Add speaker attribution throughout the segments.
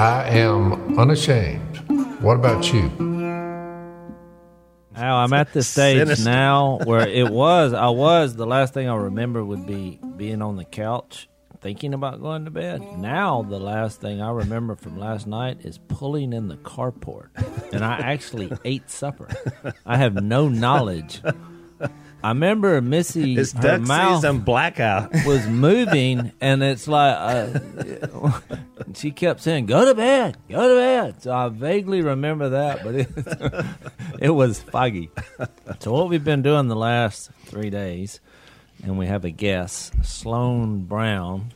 Speaker 1: I am unashamed. What about you?
Speaker 2: Now I'm at the stage
Speaker 3: Sinister.
Speaker 2: now where it was. I was the last thing I remember would be being on the couch thinking about going to bed. Now the last thing I remember from last night is pulling in the carport, and I actually ate supper. I have no knowledge. I remember Missy
Speaker 3: It's
Speaker 2: her
Speaker 3: duck
Speaker 2: mouth
Speaker 3: season blackout.
Speaker 2: was moving, and it's like uh, she kept saying, "Go to bed, go to bed." So I vaguely remember that, but it, it was foggy. So what we've been doing the last three days, and we have a guest, Sloane Brown.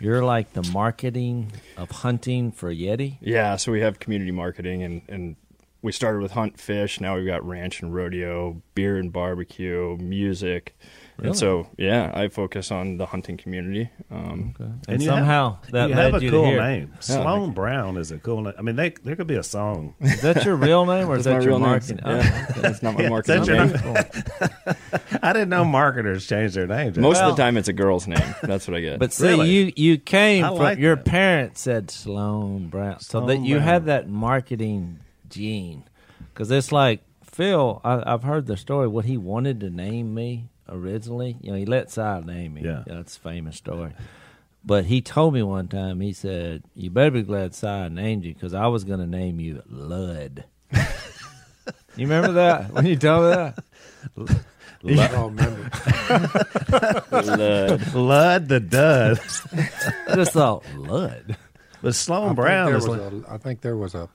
Speaker 2: You're like the marketing of hunting for Yeti.
Speaker 4: Yeah, so we have community marketing, and, and we started with hunt fish. Now we've got ranch and rodeo, beer and barbecue, music.
Speaker 2: Really?
Speaker 4: And so, yeah, I focus on the hunting community. Um,
Speaker 2: And,
Speaker 3: you
Speaker 2: somehow
Speaker 3: have,
Speaker 2: that
Speaker 3: you
Speaker 2: led
Speaker 3: have a
Speaker 2: you
Speaker 3: cool
Speaker 2: to here.
Speaker 3: name. Sloane Brown is a cool name. I mean, they, there could be a song.
Speaker 2: Is that your real name or is that your
Speaker 4: real name.
Speaker 2: marketing?
Speaker 4: Yeah, that's not my
Speaker 3: Yeah,
Speaker 4: marketing
Speaker 3: that's your
Speaker 4: name.
Speaker 3: name. I didn't know marketers change their names.
Speaker 4: Most
Speaker 2: Well-
Speaker 4: of the time, it's a girl's name. That's what I get.
Speaker 2: But see,
Speaker 3: Really?
Speaker 2: you you came
Speaker 3: I
Speaker 2: from
Speaker 3: like
Speaker 2: your
Speaker 3: that.
Speaker 2: parents said Sloane Brown, so that
Speaker 3: Sloane
Speaker 2: you
Speaker 3: Brown.
Speaker 2: had that marketing gene. Because it's like Phil, I, I've heard the story. What he wanted to name me originally, you know, he let Si name me.
Speaker 3: Yeah.
Speaker 2: that's a famous story. But he told me one time, he said, "You better be glad Si named you because I was going to name you Lud." you remember that when you told me that?
Speaker 1: I don't remember.
Speaker 4: Lud.
Speaker 3: Lud the Dud.
Speaker 2: I just thought Lud.
Speaker 3: But
Speaker 1: Sloane
Speaker 3: Brown
Speaker 1: there
Speaker 3: is
Speaker 1: was
Speaker 3: like,
Speaker 1: a, I think there was a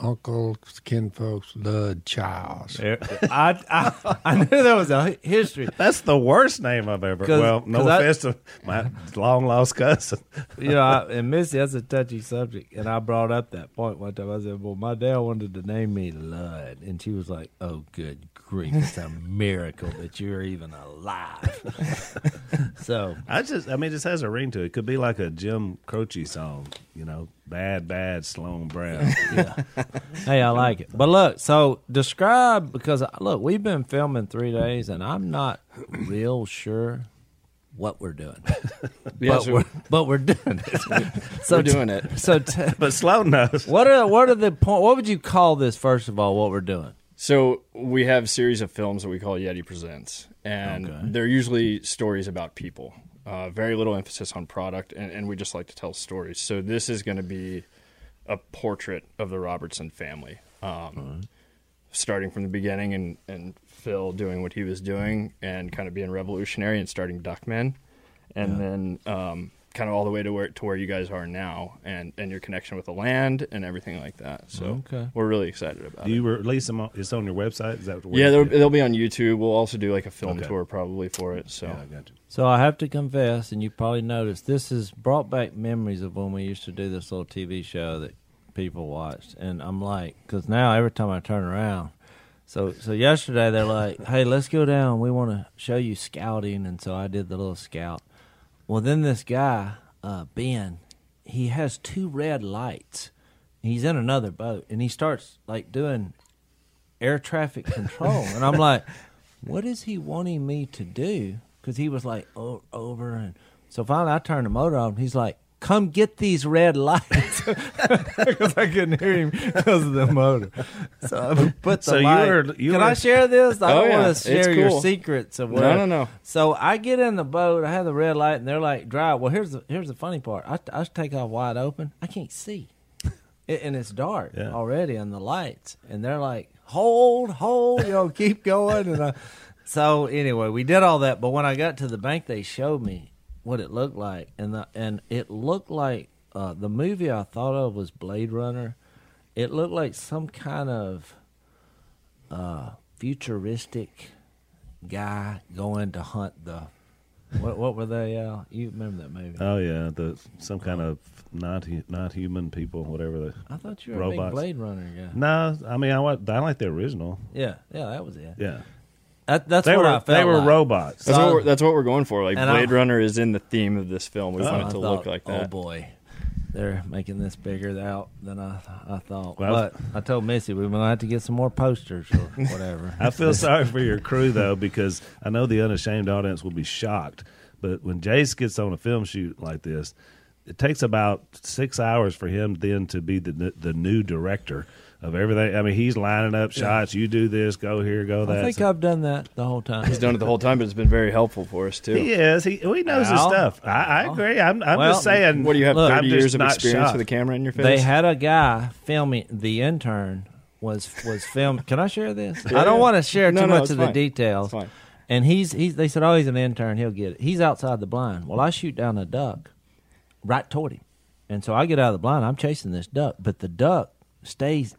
Speaker 1: Uncle Kinfolks Lud Childs.
Speaker 2: There- I, I I knew there was a history.
Speaker 3: that's the worst name I've ever.
Speaker 2: 'Cause-
Speaker 3: Well, no
Speaker 2: 'cause I-
Speaker 3: offense to my long lost cousin.
Speaker 2: You know, I, and Missy, that's a touchy subject. And I brought up that point one time. I said, Well, my dad wanted to name me Lud. And she was like, Oh, good grief. It's a miracle that you're even alive. so,
Speaker 3: I just, I mean, it just has a ring to it. It could be like a Jim Croce song, you know, bad, bad Sloane Brown.
Speaker 2: yeah. hey, I like it. But look, so describe, because uh, look, we've been filming three days and I'm not real sure what we're doing.
Speaker 4: Yeah,
Speaker 2: but,
Speaker 4: so
Speaker 2: we're, but we're doing it. so
Speaker 4: we're doing it.
Speaker 2: So, t-
Speaker 3: but Sloane knows.
Speaker 2: What are what are the point? What would you call this? First of all, what we're doing?
Speaker 4: So we have a series of films that we call Yeti Presents, and
Speaker 2: Okay.
Speaker 4: they're usually stories about people. Uh, very little emphasis on product, and, and we just like to tell stories. So this is going to be a portrait of the Robertson family, um, starting from the beginning, and, and Phil doing what he was doing, and kind of being revolutionary and starting Duckman, and then um, kind of all the way to where to where you guys are now, and, and your connection with the land and everything like that. So
Speaker 2: Okay.
Speaker 4: we're really excited about
Speaker 3: Do
Speaker 4: it.
Speaker 3: you release them? On, it's on your website. Is that where
Speaker 4: Yeah, they'll, they'll be on YouTube. We'll also do like a film
Speaker 3: Okay.
Speaker 4: tour probably for it. So
Speaker 3: Yeah, I got you.
Speaker 2: So I have to confess, and you probably noticed, this has brought back memories of when we used to do this little TV show that people watched, and I'm like, because now every time I turn around, so so yesterday they're like, hey, let's go down. We want to show you scouting, and so I did the little scout. Well, then this guy, uh, Ben, he has two red lights. He's in another boat, and he starts like doing air traffic control, and I'm like, what is he wanting me to do? Because he was like o- over, and so finally I turned the motor on. He's like, "Come get these red lights," because I couldn't hear him because of the motor. So I put the
Speaker 3: So you were- you
Speaker 2: Can
Speaker 3: were-
Speaker 2: I share this? I
Speaker 4: Oh,
Speaker 2: don't
Speaker 4: yeah.
Speaker 2: want to share your
Speaker 4: cool.
Speaker 2: secrets of
Speaker 4: No,
Speaker 2: what.
Speaker 4: no, no.
Speaker 2: So I get in the boat. I have the red light, and they're like, "Drive." Well, here's the here's the funny part. I I take off wide open. I can't see. It, and it's dark
Speaker 3: Yeah.
Speaker 2: already on the lights, and they're like, "Hold, hold, you know, keep going." And I, so anyway, we did all that. But when I got to the bank, they showed me what it looked like, and the, and it looked like uh, the movie I thought of was Blade Runner. It looked like some kind of uh, futuristic guy going to hunt the. What what were they? Uh, you remember that movie?
Speaker 3: Oh yeah, the some kind of not not human people, whatever. The,
Speaker 2: I thought you were a
Speaker 3: robots.
Speaker 2: big Blade Runner guy.
Speaker 3: no, I mean I, I like the original.
Speaker 2: Yeah, yeah, that was it.
Speaker 3: Yeah,
Speaker 2: That, that's
Speaker 3: they
Speaker 2: what
Speaker 3: were
Speaker 2: I felt
Speaker 3: they were
Speaker 2: like.
Speaker 3: robots.
Speaker 4: that's
Speaker 2: So-
Speaker 4: what we're, that's what we're going for. Like Blade
Speaker 2: I-
Speaker 4: Runner is in the theme of this film. We
Speaker 3: Oh.
Speaker 4: want it to
Speaker 2: thought,
Speaker 4: look like that.
Speaker 2: Oh boy, they're making this bigger out than I I thought.
Speaker 3: Well-
Speaker 2: but I told Missy we might have to get some more posters or whatever.
Speaker 3: I feel sorry for your crew though because I know the unashamed audience will be shocked. But when Jase gets on a film shoot like this, it takes about six hours for him then to be the the new director of everything. I mean, he's lining up shots. You do this, go here, go that.
Speaker 2: I think I've done that the whole time.
Speaker 4: He's done it the whole time, but it's been very helpful for us too.
Speaker 3: he is. He he knows his stuff. I, I agree. I'm, I'm
Speaker 2: Well,
Speaker 3: just saying.
Speaker 4: What do you have?
Speaker 2: Look,
Speaker 4: Thirty years of experience
Speaker 3: shocked.
Speaker 4: with a camera in your face.
Speaker 2: They had a guy filming. The intern was was filming. Can I share this? I don't want to share
Speaker 4: No,
Speaker 2: too
Speaker 4: no,
Speaker 2: much
Speaker 4: it's
Speaker 2: of the details.
Speaker 4: It's fine.
Speaker 2: And he's he's. They said, "Oh, he's an intern. He'll get it." He's outside the blind. Well, I shoot down a duck, right toward him, and so I get out of the blind. I'm chasing this duck, but the duck stays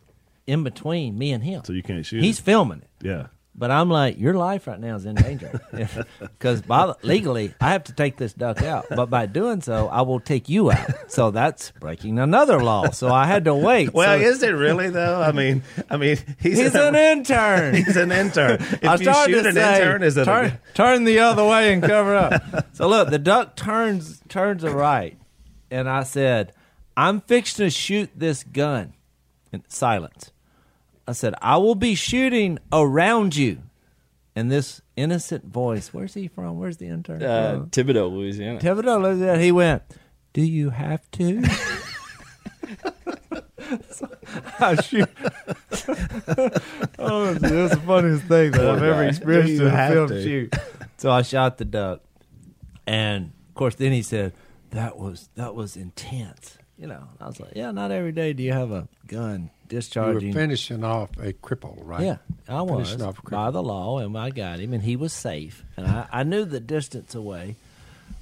Speaker 2: in between me and him.
Speaker 3: So you can't shoot.
Speaker 2: He's
Speaker 3: it.
Speaker 2: filming it.
Speaker 3: yeah.
Speaker 2: But I'm like, your life right now is in danger because legally I have to take this duck out. But by doing so, I will take you out. So that's breaking another law. So I had to wait.
Speaker 3: Well,
Speaker 2: So
Speaker 3: is it really though? I mean, I mean, he's,
Speaker 2: he's an intern.
Speaker 3: he's an intern. If
Speaker 2: I
Speaker 3: you shoot an
Speaker 2: say,
Speaker 3: intern, is it
Speaker 2: turn,
Speaker 3: a,
Speaker 2: turn the other way and cover up. so look, the duck turns turns a right, and I said, "I'm fixing to shoot this gun." In silence, I said, "I will be shooting around you." And this innocent voice, where's he from? Where's the intern?
Speaker 4: uh,
Speaker 2: from?
Speaker 4: Thibodaux, Louisiana.
Speaker 2: Thibodaux there. He went, Do you have to? So I shoot. oh, it was the funniest thing that I've ever experienced in a film
Speaker 3: to?
Speaker 2: shoot. So I shot the duck, and of course, then he said, "That was that was intense." You know, I was like, "Yeah, not every day do you have a gun discharging.
Speaker 1: You were
Speaker 2: discharging."
Speaker 1: finishing off a cripple, right?
Speaker 2: Yeah, I was
Speaker 1: Finishing off a cripple.
Speaker 2: by the law, and I got him, and he was safe, and I, I knew the distance away,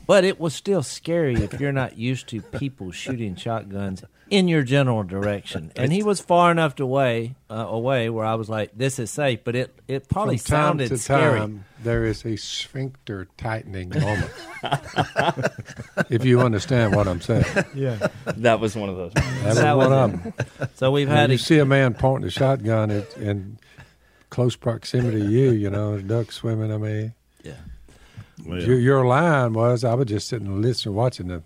Speaker 2: but it was still scary if you're not used to people shooting shotguns in your general direction. And he was far enough away, uh, away where I was like, "This is safe," but it it probably
Speaker 1: From time
Speaker 2: sounded
Speaker 1: to
Speaker 2: scary.
Speaker 1: time, there is a sphincter tightening moment. if you understand what I'm saying,
Speaker 2: Yeah,
Speaker 4: That was one of those.
Speaker 1: that
Speaker 2: That
Speaker 1: was one of them.
Speaker 2: so we've
Speaker 1: When
Speaker 2: had
Speaker 1: you
Speaker 2: a,
Speaker 1: see a man pointing a shotgun at, in close proximity to you, you know, a duck swimming. I mean,
Speaker 2: yeah.
Speaker 3: well,
Speaker 1: your, your line was, I was just sitting and listening, watching the,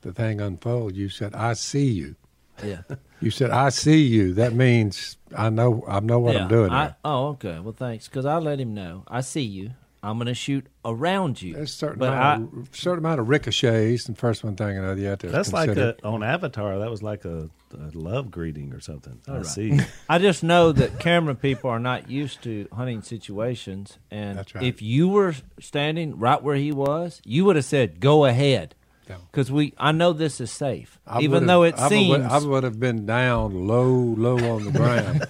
Speaker 1: the thing unfold. You said, "I see you."
Speaker 2: Yeah,
Speaker 1: You said, "I see you." That means I know. I know what
Speaker 2: yeah.
Speaker 1: I'm doing.
Speaker 2: I, oh, okay. Well, thanks, because I let him know. I see you. I'm going to shoot around you.
Speaker 1: There's a certain
Speaker 2: but
Speaker 1: amount, of, certain amount of ricochets, and first one thing another, you have to
Speaker 3: that's like a, on Avatar. That was like a, a love greeting or something. I
Speaker 2: right.
Speaker 3: see.
Speaker 2: I just know that camera people are not used to hunting situations, and
Speaker 1: That's right.
Speaker 2: if you were standing right where he was, you would have said, "Go ahead,"
Speaker 1: Yeah.
Speaker 2: because we. I know this is safe,
Speaker 1: I
Speaker 2: even though it
Speaker 1: I
Speaker 2: seems.
Speaker 1: would, I would have been down low, low on the ground,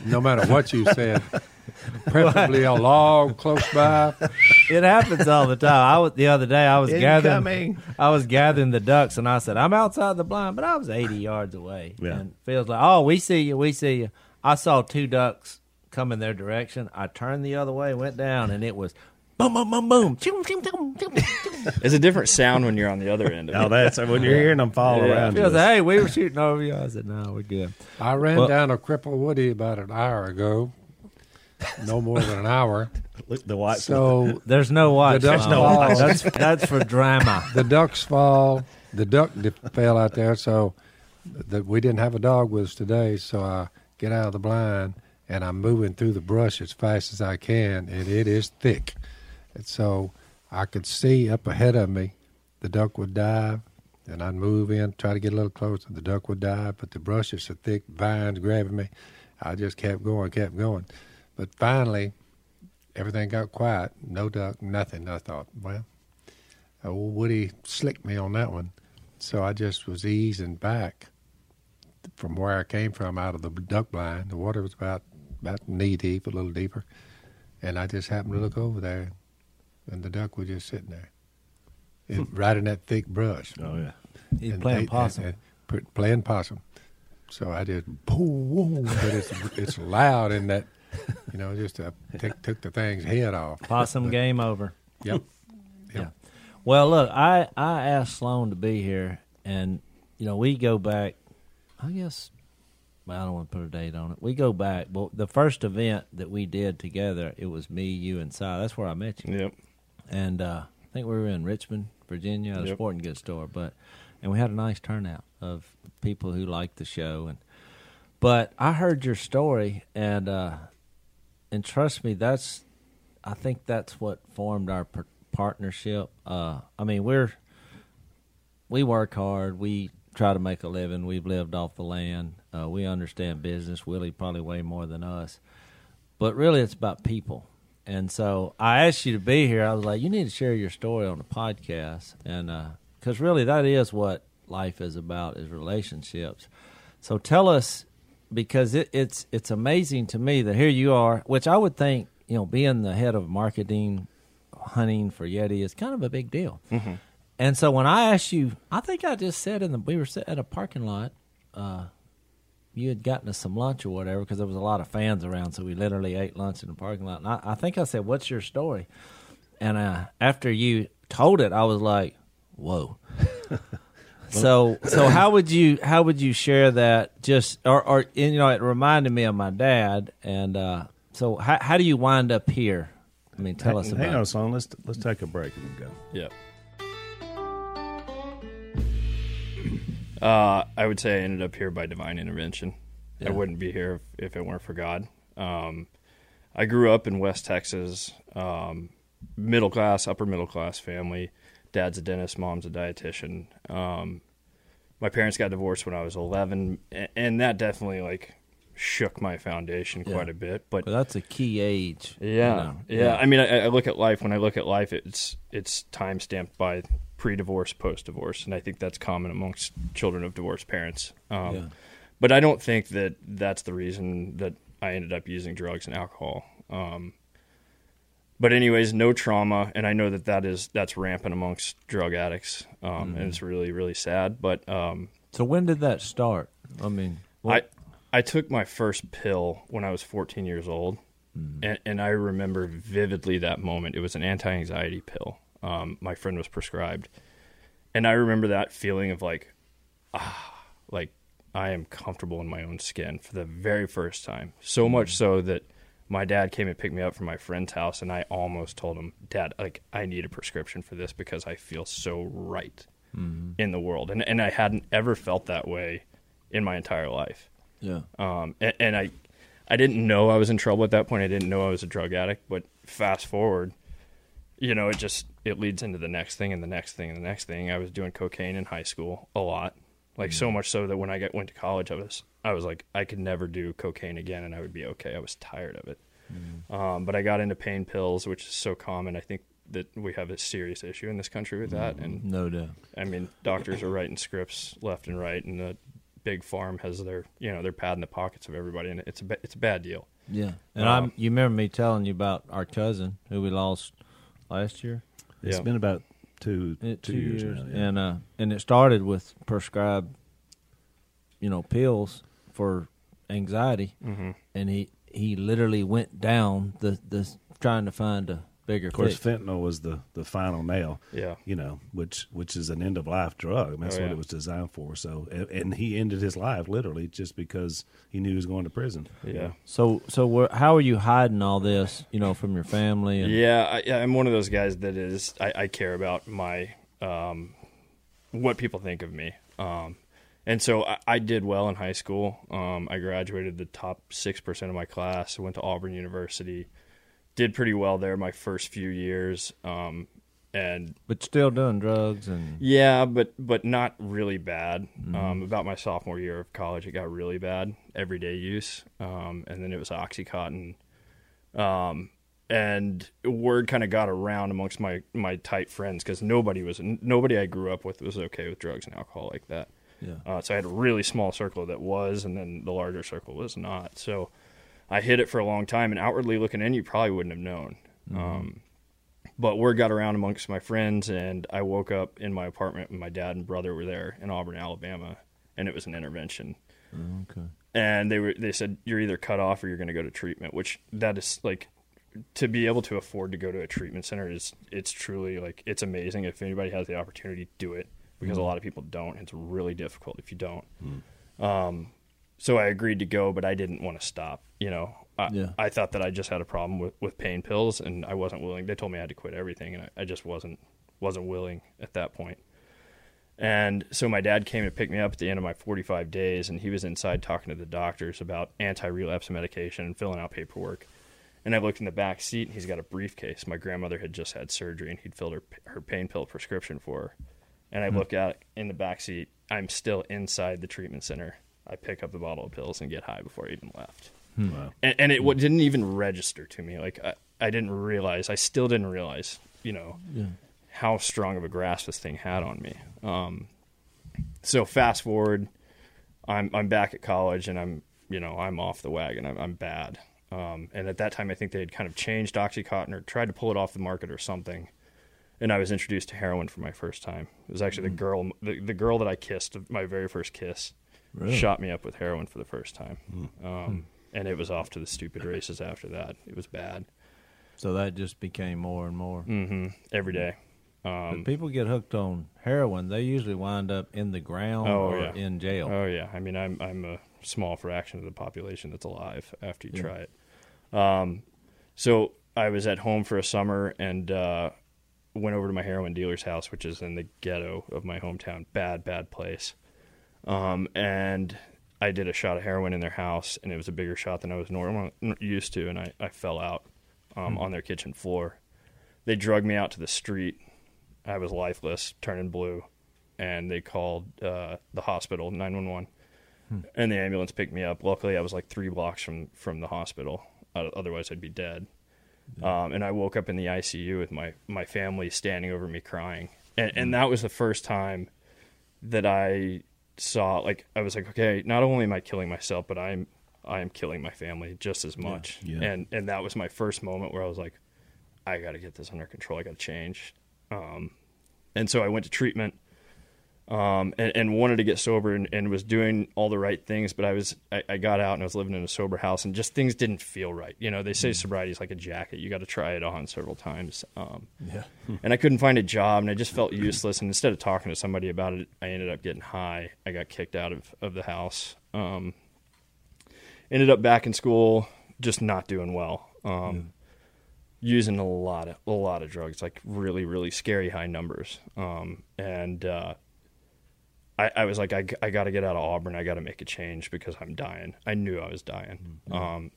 Speaker 1: no matter what you said. Preferably a log close by.
Speaker 2: it happens all the time. I was the other day. I was gathering.
Speaker 3: Incoming.
Speaker 2: I was gathering the ducks, and I said, "I'm outside the blind," but I was 80 yards away.
Speaker 3: Yeah.
Speaker 2: And Phil's like, "Oh, we see you. We see you." I saw two ducks come in their direction. I turned the other way, went down, and it was boom, boom, boom, boom.
Speaker 4: It's a different sound when you're on the other end of
Speaker 3: Now
Speaker 4: it.
Speaker 3: that's when you're hearing them fall
Speaker 4: Yeah.
Speaker 3: around.
Speaker 2: Phil
Speaker 3: You.
Speaker 2: "Hey, we were shooting over you." I said, "No, we're good."
Speaker 1: I ran
Speaker 2: Well-
Speaker 1: down a cripple woody about an hour ago, no more than an hour.
Speaker 3: The white.
Speaker 1: So
Speaker 2: There's no watch.
Speaker 1: ducks
Speaker 2: on.
Speaker 1: no watch.
Speaker 2: That's that's for drama.
Speaker 1: the ducks fall. The duck di- fell out there, so that we didn't have a dog with us today. So I get out of the blind and I'm moving through the brush as fast as I can, and it is thick. And so I could see up ahead of me, the duck would dive, and I'd move in, try to get a little closer. The duck would dive, but the brush is so thick, vines grabbing me. I just kept going, kept going. But finally, everything got quiet. No duck, nothing. I thought, well, old Woody slicked me on that one. So I just was easing back from where I came from out of the duck blind. The water was about about knee deep, a little deeper. And I just happened to look over there, and the duck was just sitting there, in, right in that thick brush.
Speaker 3: oh yeah.
Speaker 2: He's playing
Speaker 1: they-
Speaker 2: possum.
Speaker 1: and- and playing possum. So I just boom, but it's it's loud in that, you know, just uh, took took the thing's head off.
Speaker 2: Possum
Speaker 1: But-
Speaker 2: game over.
Speaker 1: Yep.
Speaker 2: Yeah. Well, look, I I asked Sloane to be here, and you know we go back. I guess well, I don't want to put a date on it. We go back, but the first event that we did together, it was me, you, and Si. That's where I met you,
Speaker 4: Yep.
Speaker 2: And uh, I think we were in Richmond, Virginia, at a
Speaker 4: Yep.
Speaker 2: sporting goods store. But and we had a nice turnout of people who liked the show, and but I heard your story, and uh, and trust me, that's I think that's what formed our par- partnership. Uh, I mean, we're we work hard. We try to make a living. We've lived off the land. Uh, we understand business. Willie probably way more than us, but really, it's about people. And so I asked you to be here. I was like, you need to share your story on the podcast, and because really, that is what life is about is relationships. So tell us because it, it's it's amazing to me that here you are, which I would think you know being the head of marketing hunting for Yeti is kind of a big deal.
Speaker 4: Mm-hmm.
Speaker 2: And so when I asked you, I think I just said in the we were sitting at a parking lot. Uh, you had gotten us some lunch or whatever because there was a lot of fans around, so we literally ate lunch in the parking lot. And I, I think I said, "What's your story?" And uh, after you told it, I was like, "Whoa." so so how would you how would you share that just or or you know it reminded me of my dad and uh, so how how do you wind up here i mean tell us
Speaker 3: hang,
Speaker 2: about
Speaker 3: hang on,
Speaker 2: it.
Speaker 3: son. Let's let's take a break and then go.
Speaker 4: Yep. Uh, I would say I ended up here by divine intervention.
Speaker 2: Yeah.
Speaker 4: I wouldn't be here if, if it weren't for God. Um, I grew up in West Texas, um, middle class, upper middle class family. Dad's a dentist, mom's a dietitian. Um, my parents got divorced when I was 11, a- and that definitely like shook my foundation
Speaker 2: Yeah.
Speaker 4: quite a bit. But
Speaker 2: But that's a key age you
Speaker 4: yeah,
Speaker 2: know.
Speaker 4: yeah. I mean, I, I look at life. When I look at life, it's it's time stamped by pre-divorce, post-divorce, and I think that's common amongst children of divorced parents. Um,
Speaker 2: Yeah.
Speaker 4: But I don't think that that's the reason that I ended up using drugs and alcohol. Um, but anyways, no trauma, and I know that that is that's rampant amongst drug addicts, um, and it's really really sad. But um,
Speaker 2: so when did that start i mean what,
Speaker 4: I took my first pill when I was 14 years old, and, and I remember vividly that moment. It was an anti-anxiety pill. Um, my friend was prescribed, and I remember that feeling of like, ah, like I am comfortable in my own skin for the very first time. So much so that my dad came and picked me up from my friend's house, and I almost told him, "Dad, like I need a prescription for this because I feel so right in the world," and and I hadn't ever felt that way in my entire life
Speaker 2: yeah
Speaker 4: um, and, and I, I didn't know I was in trouble at that point. I didn't know I was a drug addict. But fast forward, you know, it just it leads into the next thing and the next thing and the next thing. I was doing cocaine in high school a lot, like so much so that when I got, went to college, I was I was like I could never do cocaine again, and I would be okay. I was tired of it. Um, but I got into pain pills, which is so common. I think that we have a serious issue in this country with that, and
Speaker 2: no doubt
Speaker 4: I mean, doctors are writing scripts left and right, and the big pharma has their, you know, their pad in the pockets of everybody, and it's a ba- it's a bad deal.
Speaker 2: yeah and
Speaker 4: Um,
Speaker 2: i'm you remember me telling you about our cousin who we lost last year
Speaker 3: It's
Speaker 4: Yeah.
Speaker 3: been about two
Speaker 2: It-
Speaker 3: two years, now. yeah.
Speaker 2: and uh, and it started with prescribed, you know, pills for anxiety,
Speaker 4: Mm-hmm.
Speaker 2: and he he literally went down the the trying to find a bigger
Speaker 3: Of course,
Speaker 2: fix.
Speaker 3: fentanyl was the, the final nail.
Speaker 4: Yeah.
Speaker 3: You know, which which is an end of life drug. I mean, that's
Speaker 4: Oh,
Speaker 3: what
Speaker 4: yeah.
Speaker 3: it was designed for. So, and, and he ended his life literally just because he knew he was going to prison.
Speaker 4: Yeah.
Speaker 2: So so where, how are you hiding all this, you know, from your family? And,
Speaker 4: Yeah, I, yeah, I'm one of those guys that is I, I care about my um, what people think of me. Um, and so I, I did well in high school. Um, I graduated the top six percent of my class. I went to Auburn University. Did pretty well there my first few years. Um, and
Speaker 2: but still doing drugs and
Speaker 4: yeah, but but not really bad. Um, about my sophomore year of college, it got really bad. Everyday use, um, and then it was OxyContin. Um, and word kind of got around amongst my my tight friends because nobody was nobody I grew up with was okay with drugs and alcohol like that.
Speaker 2: yeah.
Speaker 4: Uh, so I had a really small circle that was, and then the larger circle was not. So I hid it for a long time, and outwardly looking in, you probably wouldn't have known. Um, but word got around amongst my friends, and I woke up in my apartment, and my dad and brother were there in Auburn, Alabama, and it was an intervention.
Speaker 2: Okay.
Speaker 4: And they were they said you're either cut off or you're going to go to treatment, which that is like to be able to afford to go to a treatment center is it's truly like it's amazing if anybody has the opportunity do it because a lot of people don't it's really difficult if you don't um, so i agreed to go but i didn't want to stop you know I,
Speaker 2: Yeah.
Speaker 4: I thought that i just had a problem with, with pain pills and i wasn't willing they told me i had to quit everything and i, I just wasn't wasn't willing at that point. and so my dad came to pick me up at the end of my 45 days, and he was inside talking to the doctors about anti-relapse medication and filling out paperwork. And I looked in the back seat, and he's got a briefcase. My grandmother had just had surgery, and he'd filled her her pain pill prescription for her. and I hmm. look out in the back seat. I'm still inside the treatment center. I pick up the bottle of pills and get high before I even left.
Speaker 3: Wow.
Speaker 4: And, and it w- didn't even register to me. Like I, I didn't realize. I still didn't realize. You know how strong of a grasp this thing had on me. Um, so fast forward, I'm I'm back at college and I'm you know I'm off the wagon. I'm, I'm bad. Um, and at that time, I think they had kind of changed OxyContin or tried to pull it off the market or something. And I was introduced to heroin for my first time. It was actually the girl, the, the girl that I kissed, my very first kiss,
Speaker 2: Really?
Speaker 4: shot me up with heroin for the first time. Um, and it was off to the stupid races after that. It was bad.
Speaker 2: So that just became more and more.
Speaker 4: hmm Every day.
Speaker 2: But
Speaker 4: Um,
Speaker 2: people get hooked on heroin, they usually wind up in the ground
Speaker 4: Oh,
Speaker 2: or
Speaker 4: yeah.
Speaker 2: in jail.
Speaker 4: Oh yeah, I mean I'm I'm a small fraction of the population that's alive after you
Speaker 2: Yeah.
Speaker 4: try it. Um, so I was at home for a summer and uh, went over to my heroin dealer's house, which is in the ghetto of my hometown. Bad, bad place. Um, and I did a shot of heroin in their house, and it was a bigger shot than I was normal used to, and I, I fell out um, on their kitchen floor. They drugged me out to the street. I was lifeless, turning blue, and they called uh, the hospital, nine one one, and the ambulance picked me up. Luckily, I was like three blocks from from the hospital. Uh, otherwise, I'd be dead. Um, and I woke up in the ICU with my my family standing over me crying, and and that was the first time that I saw like I was like, okay, not only am I killing myself, but I'm I am killing my family just as much.
Speaker 3: Yeah.
Speaker 4: And and that was my first moment where I was like, I got to get this under control. I got to change. Um, and so I went to treatment um, and, and wanted to get sober and, and was doing all the right things. But I was I, I got out and I was living in a sober house and just things didn't feel right. You know, they say sobriety is like a jacket. You got to try it on several times. Um,
Speaker 2: Yeah.
Speaker 4: and I couldn't find a job and I just felt useless. And instead of talking to somebody about it, I ended up getting high. I got kicked out of, of the house. Um, ended up back in school, just not doing well. Um, Using a lot of a lot of drugs, like really really scary high numbers. Um, and uh, I, I was like, I, I got to get out of Auburn. I got to make a change because I'm dying. I knew I was dying. Um,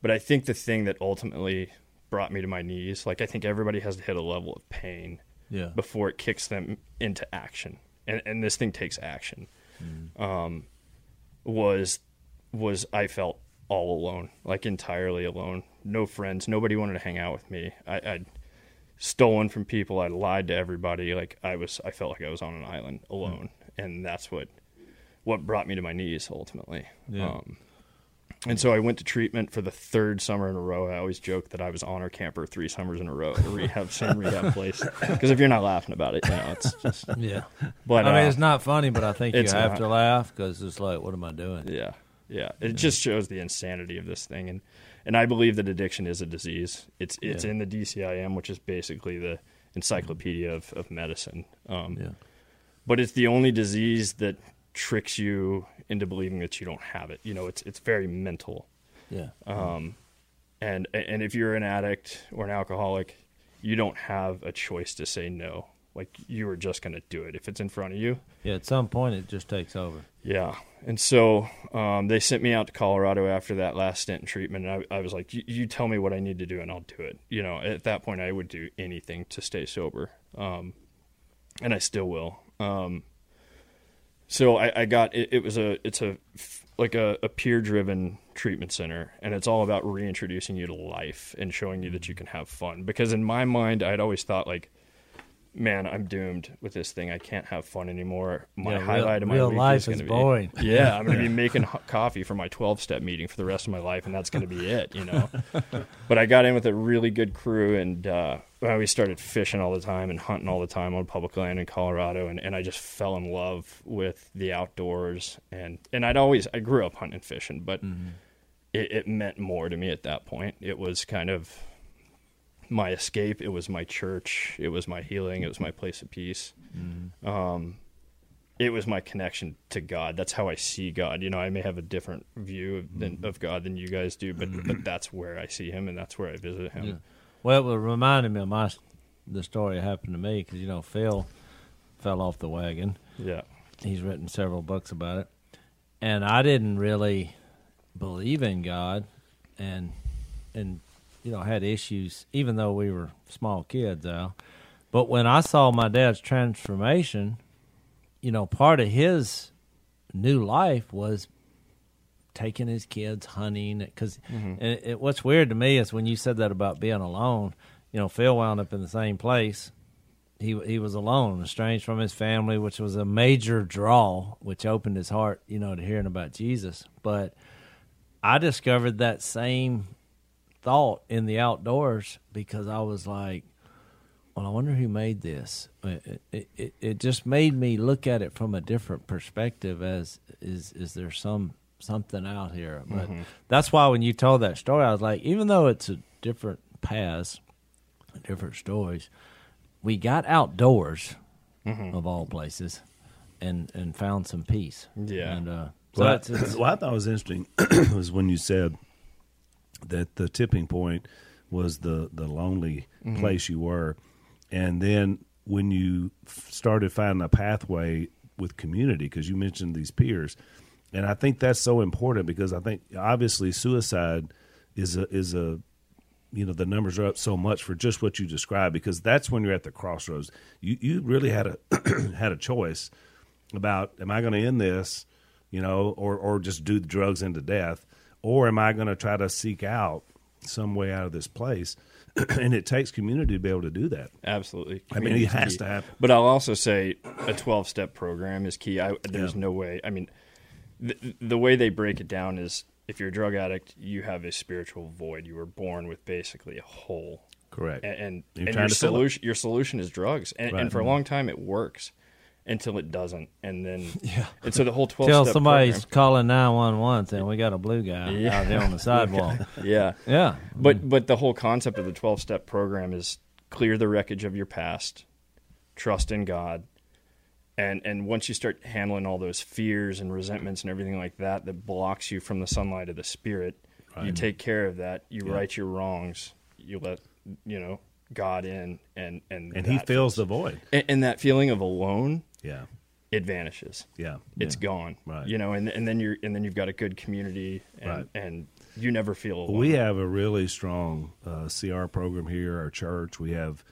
Speaker 4: but I think the thing that ultimately brought me to my knees, like I think everybody has to hit a level of pain
Speaker 2: Yeah.
Speaker 4: before it kicks them into action, and and this thing takes action. Um, was was I felt all alone, like entirely alone. No friends, nobody wanted to hang out with me. I, I'd stolen from people. I lied to everybody. Like I was, I felt like I was on an island alone, and that's what what brought me to my knees ultimately.
Speaker 2: Yeah.
Speaker 4: Um, and so I went to treatment for the third summer in a row. I always joke that I was honor camper three summers in a row at a rehab, same rehab place. Because if you're not laughing about it, you know, it's just.
Speaker 2: Yeah.
Speaker 4: But
Speaker 2: I mean,
Speaker 4: uh,
Speaker 2: it's not funny, but I think you have
Speaker 4: not.
Speaker 2: to laugh because it's like, what am I doing?
Speaker 4: Yeah, yeah. It just shows the insanity of this thing, and and I believe that addiction is a disease. It's it's
Speaker 2: Yeah.
Speaker 4: in the DCIM, which is basically the encyclopedia of of medicine. Um,
Speaker 2: Yeah.
Speaker 4: But it's the only disease that tricks you into believing that you don't have it. You know, it's it's very mental.
Speaker 2: Yeah.
Speaker 4: Um, and and if you're an addict or an alcoholic, you don't have a choice to say no. Like you are just going to do it if it's in front of you.
Speaker 2: Yeah. At some point, it just takes over.
Speaker 4: Yeah. And so um, they sent me out to Colorado after that last stint in treatment. And I, I was like, you, you tell me what I need to do and I'll do it. You know, at that point, I would do anything to stay sober. Um, and I still will. Um, so I, I got it, it was a it's a like a, a peer driven treatment center and it's all about reintroducing you to life and showing you that you can have fun. Because in my mind i'd always thought like man i'm doomed with this thing. I can't have fun anymore. My
Speaker 2: Yeah, real-
Speaker 4: highlight of my
Speaker 2: real
Speaker 4: week
Speaker 2: life
Speaker 4: is, be-
Speaker 2: boring.
Speaker 4: yeah i'm going to be making coffee for my 12 step meeting for the rest of my life and that's going to be it you know? But i got in with a really good crew and uh, we started fishing all the time and hunting all the time on public land in colorado and, and i just fell in love with the outdoors and and i'd always i grew up hunting and fishing but it, it meant more to me at that point. It was kind of my escape it was my church it was my healing it was my place of peace um, it was my connection to God. That's how I see God. You know, I may have a different view of, than, of God than you guys do, but but that's where I see Him, and that's where I visit Him.
Speaker 2: Yeah. Well, it reminded me of my the story that happened to me because you know Phil fell off the wagon.
Speaker 4: Yeah,
Speaker 2: He's written several books about it, and I didn't really believe in God, and and you know had issues even though we were small kids, Al. But when I saw my dad's transformation you know, part of his new life was taking his kids hunting. Because it, mm-hmm. it, what's weird to me is when you said that about being alone. You know, Phil wound up in the same place. He he was alone, estranged from his family, which was a major draw, which opened his heart, you know, to hearing about Jesus. But I discovered that same thought in the outdoors because I was like, well, I wonder who made this. It, it, it, it just made me look at it from a different perspective. As is is there some something out here? But that's why when you told that story, I was like, even though it's a different paths, different stories, we got outdoors of all places, and and found some peace.
Speaker 4: Yeah.
Speaker 2: and uh, so
Speaker 3: Well,
Speaker 2: that's it's,
Speaker 3: what I thought was interesting was when you said that the tipping point was the the lonely
Speaker 2: Mm-hmm.
Speaker 3: place you were, and then when you f- started finding a pathway with community, because you mentioned these peers, and I think that's so important because I think obviously suicide is a is a you know the numbers are up so much for just what you described because that's when you're at the crossroads. You you really had a had a choice about am I going to end this, you know, or or just do the drugs into death, or am I going to try to seek out some way out of this place? and it takes community to be able to do that.
Speaker 4: Absolutely.
Speaker 3: I mean, it has to happen.
Speaker 4: But I'll also say a 12 step program is key. I, there's
Speaker 3: Yeah.
Speaker 4: no way. I mean, the, the way they break it down is if you're a drug addict, you have a spiritual void. You were born with basically a hole.
Speaker 3: Correct.
Speaker 4: And, and,
Speaker 3: You're
Speaker 4: and your
Speaker 3: to fill it.
Speaker 4: solution, your solution is drugs. And,
Speaker 3: Right.
Speaker 4: and for a long time, it works until it doesn't. And then,
Speaker 2: Yeah.
Speaker 4: And so the whole 12
Speaker 2: Till somebody's
Speaker 4: program-
Speaker 2: calling nine one one saying we got a blue guy
Speaker 4: Yeah.
Speaker 2: out there on the sidewalk.
Speaker 4: Yeah.
Speaker 2: yeah,
Speaker 4: But but the whole concept of the twelve step program is clear the wreckage of your past, trust in God, and and once you start handling all those fears and resentments and everything like that that blocks you from the sunlight of the spirit, you take care of that. You
Speaker 3: Yeah.
Speaker 4: right your wrongs. You let you know God in, and and
Speaker 3: and he fills the void.
Speaker 4: and, and that feeling of alone,
Speaker 3: Yeah.
Speaker 4: it vanishes.
Speaker 3: Yeah.
Speaker 4: It's
Speaker 3: yeah.
Speaker 4: gone.
Speaker 3: Right.
Speaker 4: You know, and and then you're and then you've got a good community, and
Speaker 3: Right.
Speaker 4: and you never feel alone.
Speaker 3: We have a really strong uh, CR program here. Our church, we have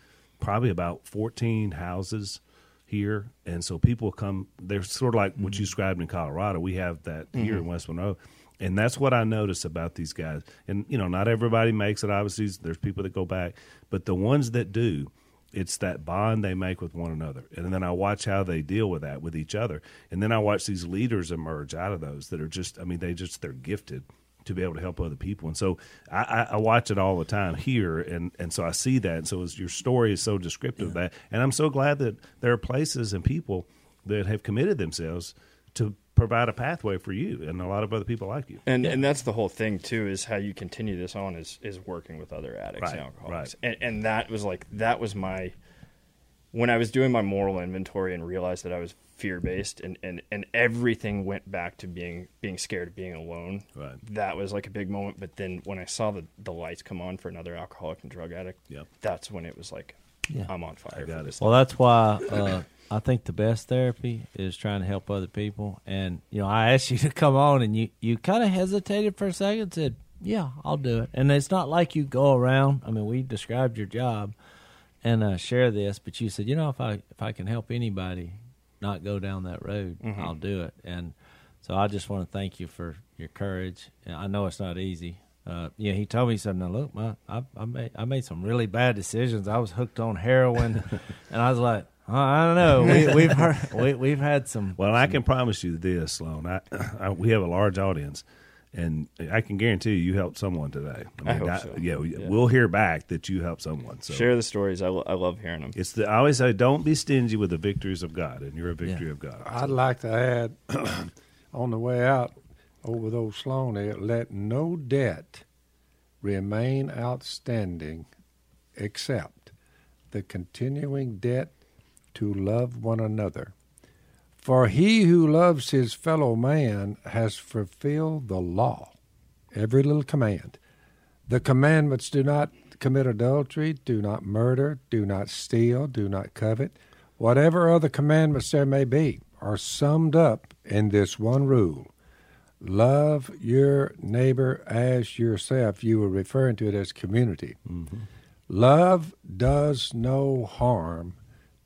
Speaker 3: probably about 14 houses here, and so people come. They're sort of like what you described in Colorado. We have that here in West Monroe, and that's what I notice about these guys. And you know, not everybody makes it. Obviously, there's people that go back, but the ones that do, it's that bond they make with one another. And then I watch how they deal with that with each other. And then I watch these leaders emerge out of those that are just, I mean, they just, they're gifted to be able to help other people. And so I, I, I watch it all the time here. And, and so I see that. And so your story is so descriptive of that. And I'm so glad that there are places and people that have committed themselves to provide a pathway for you and a lot of other people like you.
Speaker 4: And and that's the whole thing too is how you continue this on is is working with other addicts
Speaker 3: Right,
Speaker 4: and alcoholics.
Speaker 3: right.
Speaker 4: And and that was like that was my when I was doing my moral inventory and realized that I was fear based and, and, and everything went back to being being scared of being alone.
Speaker 3: Right.
Speaker 4: That was like a big moment. But then when I saw the, the lights come on for another alcoholic and drug addict,
Speaker 3: Yep.
Speaker 4: that's when it was like
Speaker 2: Yeah.
Speaker 4: I'm on fire.
Speaker 3: I got
Speaker 4: for
Speaker 3: it.
Speaker 2: Well, that's why uh, I think the best therapy is trying to help other people. And you know, I asked you to come on, and you you kind of hesitated for a second, said, "Yeah, I'll do it." And it's not like you go around. I mean, we described your job and uh, share this, but you said, "You know, if I if I can help anybody not go down that road, I'll do it." And so I just want to thank you for your courage. I know it's not easy. Uh, yeah, he told me he said, "Now look, my, I, I made I made some really bad decisions. I was hooked on heroin, and I was like, oh, I don't know. We, we've heard, we, we've had some.
Speaker 3: Well, I can promise you this, Sloane. I, I, we have a large audience, and I can guarantee you, you helped someone today.
Speaker 4: I hope so.
Speaker 3: Yeah, we,
Speaker 4: Yeah.
Speaker 3: we'll hear back that you helped someone. So
Speaker 4: Share the stories. I, lo- I love hearing them.
Speaker 3: it's the I always say, don't be stingy with the victories of God, and you're a victory
Speaker 2: Yeah.
Speaker 3: of God.
Speaker 1: I'd like to add on the way out over those Sloane there, let no debt remain outstanding except the continuing debt to love one another. For he who loves his fellow man has fulfilled the law, every little command. The commandments do not commit adultery, do not murder, do not steal, do not covet. Whatever other commandments there may be are summed up in this one rule love your neighbor as yourself. You were referring to it as community. Mm-hmm. Love does no harm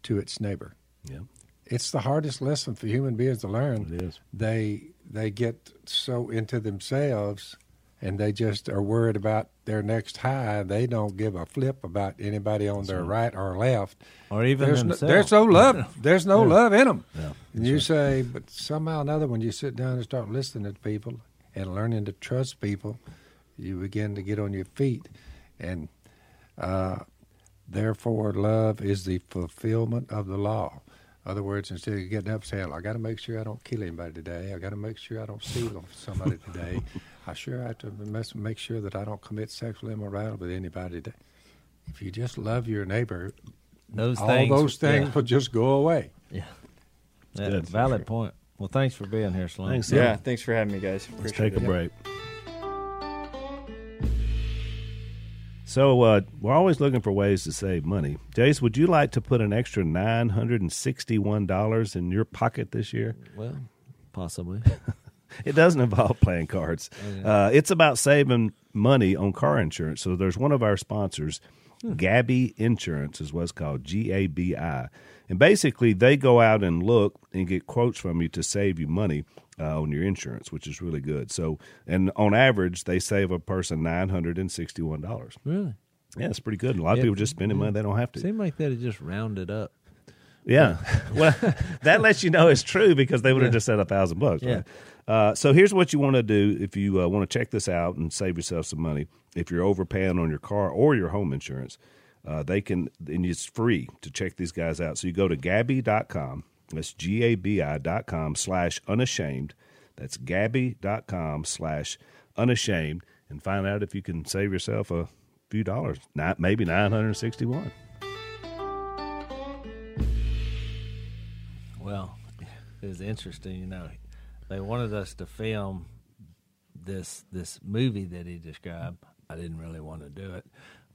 Speaker 1: to its neighbor.
Speaker 3: Yeah.
Speaker 1: it's the hardest lesson for human beings to learn.
Speaker 3: It is.
Speaker 1: They they get so into themselves, and they just are worried about their next high. They don't give a flip about anybody on their right or left.
Speaker 2: or even
Speaker 1: There's no,
Speaker 2: themselves.
Speaker 1: there's no love. There's no love in them.
Speaker 3: Yeah,
Speaker 1: And you say, but somehow or another, when you sit down and start listening to people and learning to trust people, you begin to get on your feet. And uh, therefore, love is the fulfillment of the law. other words, instead of getting up saying, I got to make sure I don't kill anybody today, I got to make sure I don't steal from somebody today, I sure have to mess- make sure that I don't commit sexual immorality with anybody today. If you just love your neighbor,
Speaker 2: Those
Speaker 1: all
Speaker 2: things,
Speaker 1: those things
Speaker 2: Yeah,
Speaker 1: will just go away.
Speaker 2: yeah.
Speaker 3: Good.
Speaker 2: valid point. Well, thanks for being here, Sloane.
Speaker 3: Thanks,
Speaker 4: Yeah, thanks for having me, guys.
Speaker 3: Let's
Speaker 4: Appreciate
Speaker 3: take a
Speaker 4: it.
Speaker 3: break. So uh, we're always looking for ways to save money. Jase, would you like to put an extra nine hundred and sixty-one dollars in your pocket this year?
Speaker 2: Well, possibly.
Speaker 3: It doesn't involve playing cards. Uh, it's about saving money on car insurance. So there's one of our sponsors, Gabi Insurance, is what's called G A B I, and basically they go out and look and get quotes from you to save you money uh, on your insurance, which is really good. So, and on average, they save a person nine hundred and sixty-one dollars.
Speaker 2: really?
Speaker 3: Yeah, it's pretty good. A lot of
Speaker 2: Yeah.
Speaker 3: people just spending money they don't have to.
Speaker 2: Seem like that had just rounded up.
Speaker 3: Yeah. well, that lets you know it's true because they would have
Speaker 2: Yeah.
Speaker 3: just said a thousand bucks.
Speaker 2: Yeah.
Speaker 3: Right? Uh, so here's what you want to do if you uh, want to check this out and save yourself some money. If you're overpaying on your car or your home insurance, uh, they can, and it's free to check these guys out. So you go to Gabby.com. That's G A B I dot com slash unashamed. That's Gabi.com slash unashamed and find out if you can save yourself a few dollars, not maybe 961.
Speaker 2: Well, it was interesting. You know, they wanted us to film this this movie that he described. I didn't really want to do it,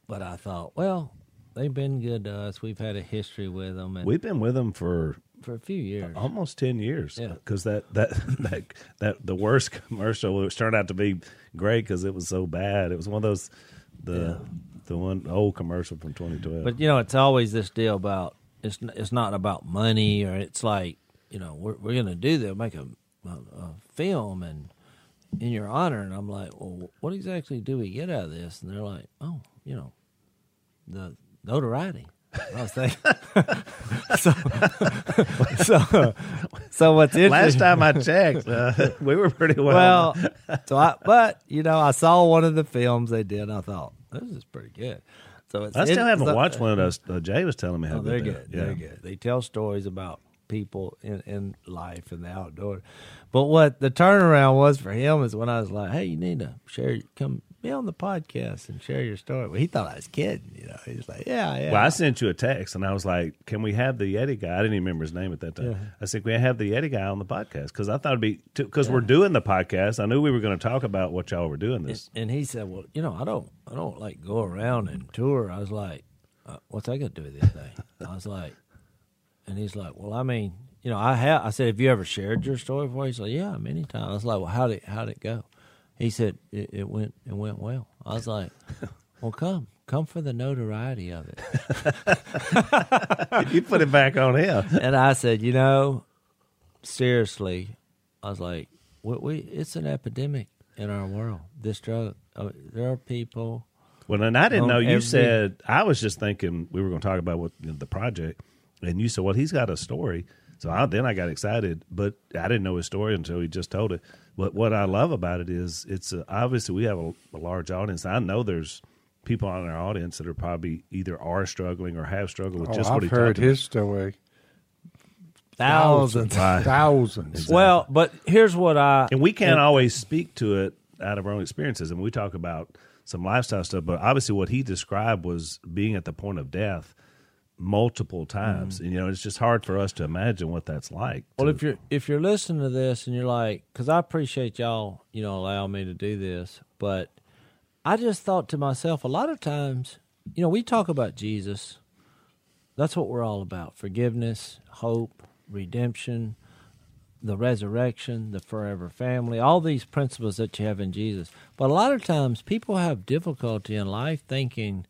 Speaker 2: but I thought, well, they've been good to us. We've had a history with them, and
Speaker 3: We've been with them for
Speaker 2: for a few years.
Speaker 3: almost 10 years
Speaker 2: Yeah.
Speaker 3: because that, that that that the worst commercial which turned out to be great because it was so bad it was one of those the the one old commercial from 2012
Speaker 2: But you know, it's always this deal about it's it's not about money, or it's like you know we're we're gonna do this, make a, a, a film and in your honor, and I'm like, well, what exactly do we get out of this? And they're like, oh, you know, the notoriety. I was thinking, so, so, so what's interesting?
Speaker 3: last time i checked uh, we were pretty well
Speaker 2: Well, so I, but you know, I saw one of the films they did. and I thought this is pretty good. So it's
Speaker 3: i still
Speaker 2: it-
Speaker 3: haven't
Speaker 2: so-
Speaker 3: watched one of those uh, jay was telling me how
Speaker 2: Oh, they're
Speaker 3: they
Speaker 2: good.
Speaker 3: are.
Speaker 2: They're good. They tell stories about people in, in life and the outdoors. But what the turnaround was for him is when I was like, "Hey, you need to share, come be on the podcast and share your story." Well, he thought I was kidding. You know, he's like, "Yeah, yeah."
Speaker 3: Well, I sent you a text and I was like, "Can we have the Yeti guy?" I didn't even remember his name at that time.
Speaker 2: Yeah.
Speaker 3: I said, "Can we have the Yeti guy on the podcast?" Because I thought it'd be because we're doing the podcast. I knew we were going to talk about what y'all were doing this.
Speaker 2: and he said, "Well, you know, I don't, I don't like go around and tour." I was like, uh, "What's that got to do with anything?" I was like, and he's like, "Well, I mean, you know, I have." I said, "Have you ever shared your story before?" He's like, "Yeah, many times." I was like, "Well, how did how did it go?" He said, "It, it went it went well." I was like, "Well, come." Come for the notoriety of it.
Speaker 3: you put it back on him.
Speaker 2: and I said, you know, seriously, I was like, we, we it's an epidemic in our world. This drug. Mean, there are people
Speaker 3: Well, and I didn't know you
Speaker 2: every-
Speaker 3: said I was just thinking we were going to talk about what you know, the project, and you said, "Well, he's got a story." So I, then I got excited, but I didn't know his story until he just told it. But what I love about it is it's uh obviously we have a, a large audience. I know there's people on our audience that are probably either are struggling or have struggled with
Speaker 1: Oh,
Speaker 3: just what
Speaker 1: I've
Speaker 3: he
Speaker 1: heard
Speaker 3: talked
Speaker 1: his story.
Speaker 2: thousands.
Speaker 3: Right.
Speaker 1: Thousands.
Speaker 2: Well, but here's what I
Speaker 3: And we can't always speak to it out of our own experiences. And we talk about some lifestyle stuff, but obviously what he described was being at the point of death multiple times. Mm. And, you know, it's just hard for us to imagine what that's like.
Speaker 2: Well,
Speaker 3: to-
Speaker 2: if you're if you're listening to this and you're like, because I appreciate y'all, you know, allowing me to do this, but I just thought to myself, a lot of times, you know, we talk about Jesus. That's what we're all about: forgiveness, hope, redemption, the resurrection, the forever family, all these principles that you have in Jesus. But a lot of times, people have difficulty in life thinking,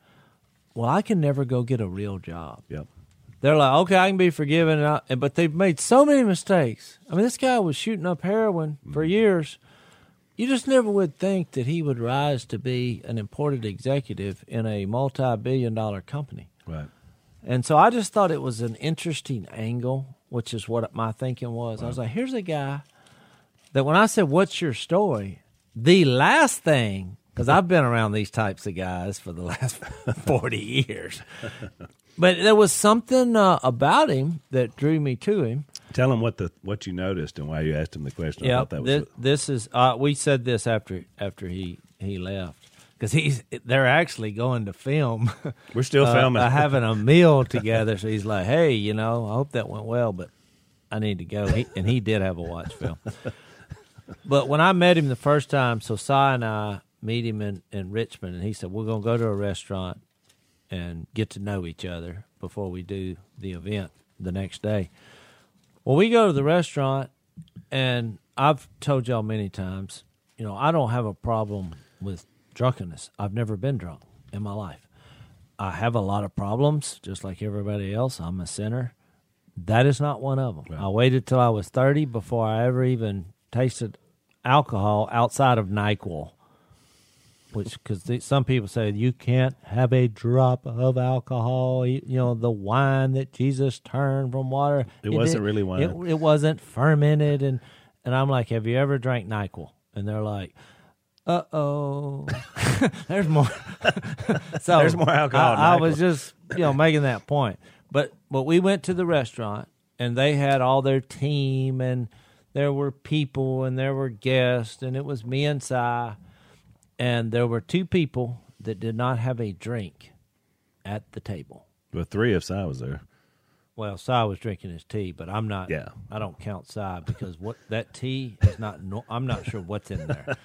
Speaker 2: "Well, I can never go get a real job."
Speaker 3: Yep.
Speaker 2: they're like, okay, I can be forgiven, and I, but they've made so many mistakes. I mean, this guy was shooting up heroin for mm-hmm. years. You just never would think that he would rise to be an important executive in a multi-billion-dollar company.
Speaker 3: Right.
Speaker 2: And so I just thought it was an interesting angle, which is what my thinking was. I was like, here's a guy that when I said, What's your story? The last thing, because I've been around these types of guys for the last 40 years, but there was something uh, about him that drew me to him.
Speaker 3: Tell him what the what you noticed and why you asked him the question.
Speaker 2: Yeah, this, this is uh, we said this after after he he left because he's they're actually going to film.
Speaker 3: We're still
Speaker 2: uh,
Speaker 3: filming.
Speaker 2: uh, having a meal together. So he's like, "Hey, you know, I hope that went well, but I need to go." He, and he did have a watch film. but when I met him the first time, so Si and I meet him in in Richmond, and he said, "We're gonna go to a restaurant and get to know each other before we do the event the next day." Well, we go to the restaurant, and I've told y'all many times, you know, I don't have a problem with drunkenness. I've never been drunk in my life. I have a lot of problems, just like everybody else. I'm a sinner. That is not one of them. I waited till I was 30 before I ever even tasted alcohol outside of NyQuil. Which, because some people say you can't have a drop of alcohol, you, you know, the wine that Jesus turned from water.
Speaker 3: It wasn't really wine.
Speaker 2: It, it wasn't fermented. And, and I'm like, have you ever drank NyQuil? And they're like, uh oh. There's more. so
Speaker 3: There's more alcohol
Speaker 2: I, I was just you know making that point. But but we went to the restaurant and they had all their team and there were people and there were guests and it was me and Si and there were two people that did not have a drink at the table.
Speaker 3: But three if Si was there.
Speaker 2: Well, Si was drinking his tea, but I'm not.
Speaker 3: Yeah.
Speaker 2: I don't count Si because what that tea is not. No, I'm not sure what's in there,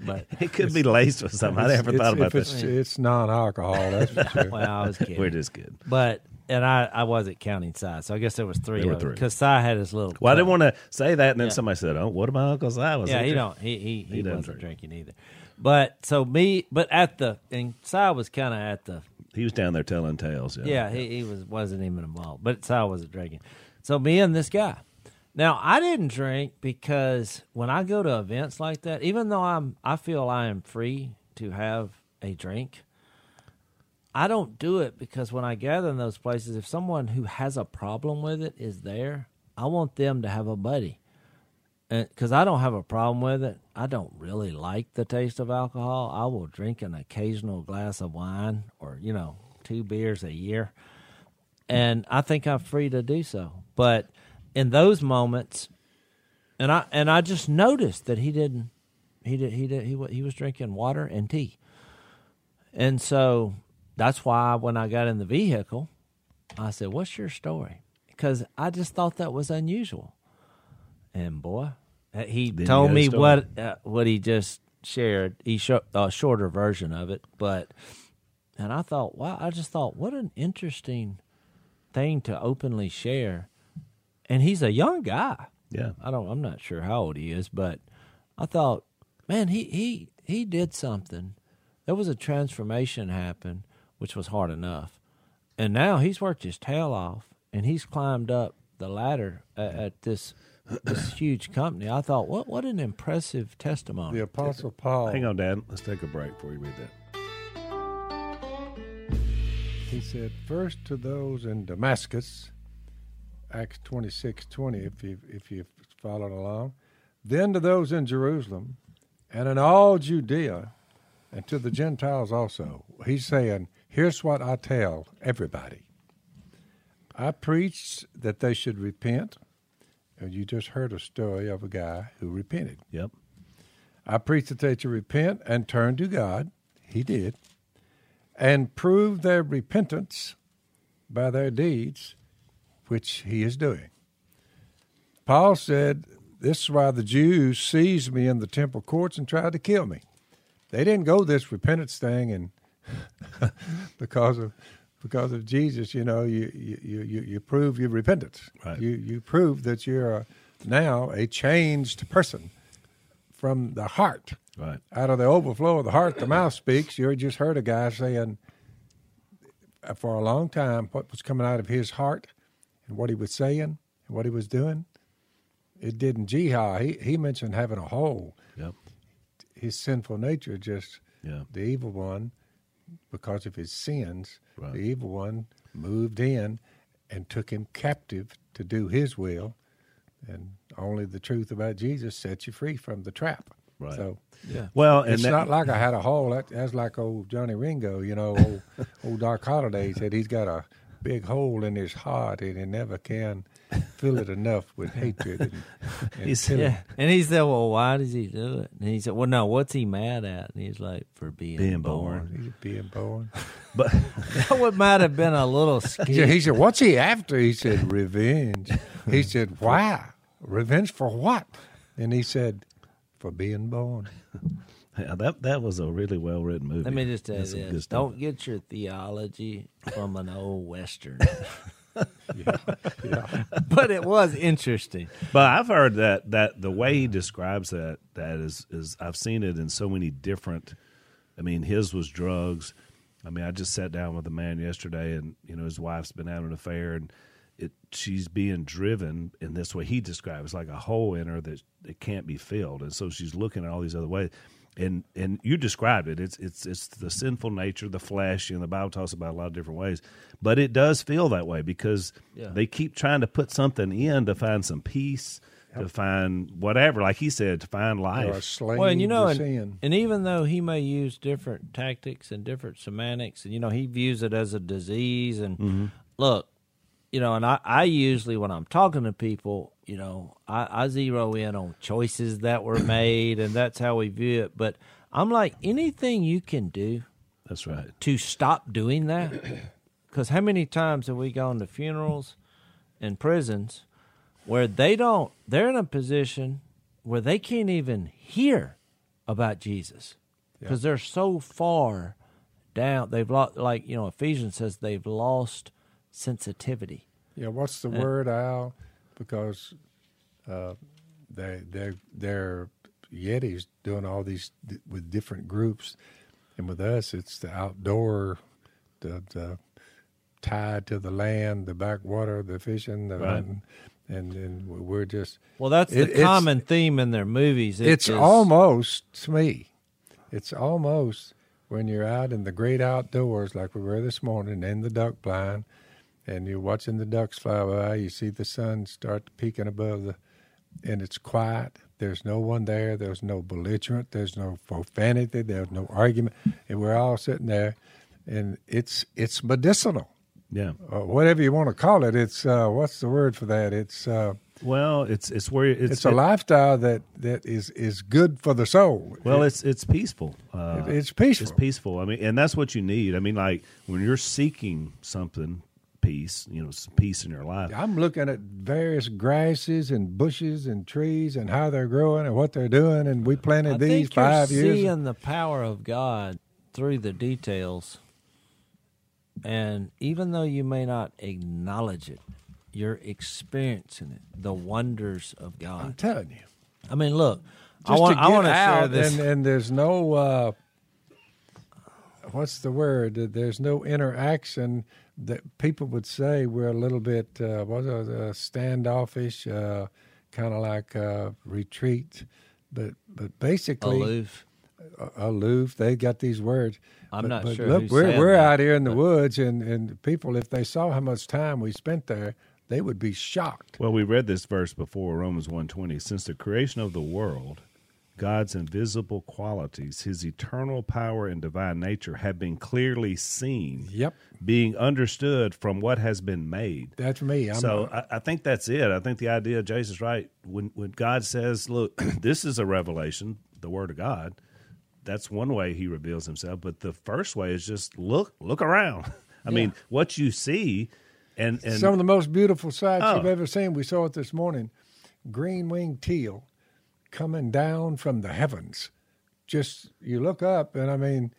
Speaker 2: but
Speaker 3: It could be laced with something. I never thought about
Speaker 1: this. it's, it's non-alcohol. That's for sure.
Speaker 2: well, I was kidding.
Speaker 3: We're just good.
Speaker 2: But and I, I wasn't counting Si, so I guess there was three.
Speaker 3: There were
Speaker 2: of them
Speaker 3: three.
Speaker 2: because Si had his little.
Speaker 3: Well, I didn't want to say that, and then
Speaker 2: Yeah.
Speaker 3: somebody said, "Oh, what about Uncle Si?" Was
Speaker 2: Yeah,
Speaker 3: he
Speaker 2: he
Speaker 3: drink-
Speaker 2: don't. He he, he,
Speaker 3: doesn't
Speaker 2: wasn't
Speaker 3: drink.
Speaker 2: drinking either. But so me, but at the and Si was kind of at the
Speaker 3: He was down there telling tales. Yeah,
Speaker 2: Yeah, he, he was wasn't even involved, but Si wasn't drinking. So me and this guy. Now I didn't drink because when I go to events like that, even though I'm I feel I am free to have a drink, I don't do it because when I gather in those places, if someone who has a problem with it is there, I want them to have a buddy. Because I don't have a problem with it. I don't really like the taste of alcohol. I will drink an occasional glass of wine or, you know, two beers a year. And I think I'm free to do so. But in those moments, and I and I just noticed that he didn't he did he did he he was drinking water and tea. And so that's why when I got in the vehicle, I said, "What's your story?" Because I just thought that was unusual. And boy, he
Speaker 3: Then
Speaker 2: told me
Speaker 3: story.
Speaker 2: what uh, what he just shared. He showed a shorter version of it, but and I thought, wow, I just thought, what an interesting thing to openly share. And he's a young guy.
Speaker 3: yeah.
Speaker 2: I don't. I'm not sure how old he is, but I thought, man, he he he did something. There was a transformation happen, which was hard enough, and now he's worked his tail off, and he's climbed up the ladder at, at this this huge company. I thought, what what an impressive testimony.
Speaker 1: The Apostle Paul.
Speaker 3: Hang on, Dad. Let's take a break before you read that.
Speaker 1: He said, first to those in Damascus, Acts twenty six twenty. if you if you followed along, then to those in Jerusalem, and in all Judea, and to the Gentiles also. He's saying, here's what I tell everybody. I preached that they should repent, and you just heard a story of a guy who repented.
Speaker 3: Yep.
Speaker 1: I preached that they should repent and turn to God. He did. And prove their repentance by their deeds, which he is doing. Paul said, This is why the Jews seized me in the temple courts and tried to kill me. They didn't go this repentance thing and because of because of Jesus, you know, you you, you, you prove your repentance.
Speaker 3: Right.
Speaker 1: You you prove that you're now a changed person from the heart.
Speaker 3: Right.
Speaker 1: Out of the overflow of the heart, the mouth speaks. You just heard a guy saying, uh, for a long time what was coming out of his heart and what he was saying and what he was doing. It didn't jihad. He he mentioned having a hole.
Speaker 3: Yep.
Speaker 1: His sinful nature just
Speaker 3: Yeah.
Speaker 1: the evil one, because of his sins,
Speaker 3: Right.
Speaker 1: the evil one moved in and took him captive to do his will. And only the truth about Jesus sets you free from the trap.
Speaker 3: Right.
Speaker 1: So
Speaker 2: Yeah.
Speaker 3: Well, and
Speaker 1: it's
Speaker 3: that-
Speaker 1: not like I had a hole. That, that's like old Johnny Ringo, you know, old, old Doc Holliday said he's got a big hole in his heart and he never can fill it enough with hatred. And, and
Speaker 3: He's-
Speaker 1: killing.
Speaker 2: Yeah. And he said, Well, why does he do it? And he said, Well, no, what's he mad at? And he's like, For being,
Speaker 3: Being
Speaker 2: born.
Speaker 3: born.
Speaker 1: He's being born.
Speaker 3: but
Speaker 2: that would might have been a little
Speaker 1: He
Speaker 2: scary.
Speaker 1: said, he said, "What's he after?" He said, "Revenge." He said, "Why? Revenge for what?" And he said, "For being born."
Speaker 3: yeah, that that was a really well written movie.
Speaker 2: Let me just tell you
Speaker 3: That's
Speaker 2: this. Don't get your theology from an old Western.
Speaker 1: Yeah,
Speaker 2: but it was interesting.
Speaker 3: But I've heard that that the way he describes that that is is I've seen it in so many different. I mean, his was drugs. I mean, I just sat down with a man yesterday, and you know his wife's been having an affair, and it she's being driven in this way. He describes like a hole in her that it can't be filled, and so she's looking at all these other ways. And and you described it. It's it's it's the sinful nature, the flesh, and the Bible talks about a lot of different ways. But it does feel that way because
Speaker 2: Yeah.
Speaker 3: they keep trying to put something in to find some peace, to find whatever. Like he said, to find life.
Speaker 2: Well, and you know, and, and even though he may use different tactics and different semantics, and you know, he views it as a disease. And
Speaker 3: Mm-hmm.
Speaker 2: look, you know, and I, I usually when I'm talking to people, you know, I, I zero in on choices that were made, and that's how we view it. But I'm like, anything you can do
Speaker 3: That's right.
Speaker 2: to stop doing that, because how many times have we gone to funerals and prisons where they don't, they're in a position where they can't even hear about Jesus because they're so far down. They've lost, like, you know, Ephesians says they've lost sensitivity.
Speaker 1: Yeah, what's the
Speaker 2: Uh,
Speaker 1: word, Al? Because uh, they they they're Yetis doing all these d- with different groups, and with us, it's the outdoor, the the tied to the land, the backwater, the fishing, the
Speaker 3: Right.
Speaker 1: hunting, and and we're just
Speaker 2: Well, that's
Speaker 1: It-
Speaker 2: the common theme in their movies. It
Speaker 1: it's
Speaker 2: is-
Speaker 1: almost to me it's almost when you're out in the great outdoors like we were this morning in the duck blind and you're watching the ducks fly by you see the sun start peeking above the and it's quiet there's no one there there's no belligerent there's no profanity there's no argument and we're all sitting there and it's it's medicinal
Speaker 3: Yeah.
Speaker 1: or whatever you want to call it it's uh, what's the word for that it's uh,
Speaker 3: Well, it's it's where it's,
Speaker 1: it's, a
Speaker 3: it-
Speaker 1: lifestyle that, that is, is good for the soul.
Speaker 3: Well,
Speaker 1: It-
Speaker 3: it's it's peaceful. Uh,
Speaker 1: It- it's peaceful.
Speaker 3: It's peaceful. I mean, and that's what you need. I mean, like when you're seeking something, peace. You know, some peace in your life.
Speaker 1: I'm looking at various grasses and bushes and trees and how they're growing and what they're doing. And we planted
Speaker 2: I
Speaker 1: these
Speaker 2: think you're
Speaker 1: five years.
Speaker 2: seeing the power of God through the details, and even though you may not acknowledge it, you're experiencing it. The wonders of God.
Speaker 1: I'm telling you.
Speaker 2: I mean, look, I want
Speaker 1: to
Speaker 2: I want to share this.
Speaker 1: And, and there's no, uh, what's the word? There's no interaction that people would say we're a little bit, uh, what's it, uh, standoffish, uh, kind of like uh, retreat. But, but basically,
Speaker 2: aloof.
Speaker 1: uh, aloof. They got these words.
Speaker 2: I'm
Speaker 1: But-
Speaker 2: not
Speaker 1: but
Speaker 2: sure
Speaker 1: Look,
Speaker 2: who
Speaker 1: we're we're
Speaker 2: that,
Speaker 1: out here in the woods, and and people, if they saw how much time we spent there, they would be shocked.
Speaker 3: Well, we read this verse before, Romans 1.20. Since the creation of the world, God's invisible qualities, his eternal power and divine nature have been clearly seen,
Speaker 1: Yep,
Speaker 3: being understood from what has been made.
Speaker 1: that's me. I'm
Speaker 3: so I, I think that's it. I think the idea, Jason's right. When when God says, "Look, this is a revelation, the Word of God," that's one way He reveals Himself. But the first way is just look, look around. I mean, what you see, and and
Speaker 1: some of the most beautiful sights
Speaker 3: Oh.
Speaker 1: you've ever seen. We saw it this morning. Green winged teal coming down from the heavens. Just you look up, and I mean,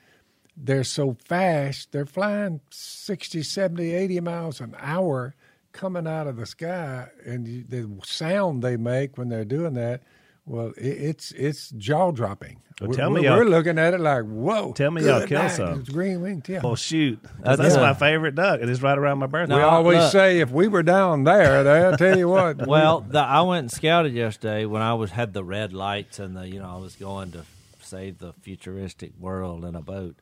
Speaker 1: they're so fast. They're flying 60, 70, 80 miles an hour coming out of the sky. And you, the sound they make when they're doing that, Well, it, it's it's jaw dropping.
Speaker 3: Well,
Speaker 1: we're,
Speaker 3: tell me
Speaker 1: we're,
Speaker 3: y'all-
Speaker 1: we're looking at it like, whoa.
Speaker 3: Tell me y'all
Speaker 1: good
Speaker 3: kill
Speaker 1: night,
Speaker 3: some.
Speaker 1: It's green winged. tail.
Speaker 3: Well, oh, shoot, 'Cause
Speaker 2: That's
Speaker 3: that's my favorite duck, and it's right around my birthday.
Speaker 1: we
Speaker 2: No,
Speaker 1: always
Speaker 2: look.
Speaker 1: say if we were down there, there, I tell you what.
Speaker 2: Well, the, I went and scouted yesterday when I was had the red lights and the you know I was going to save the futuristic world in a boat.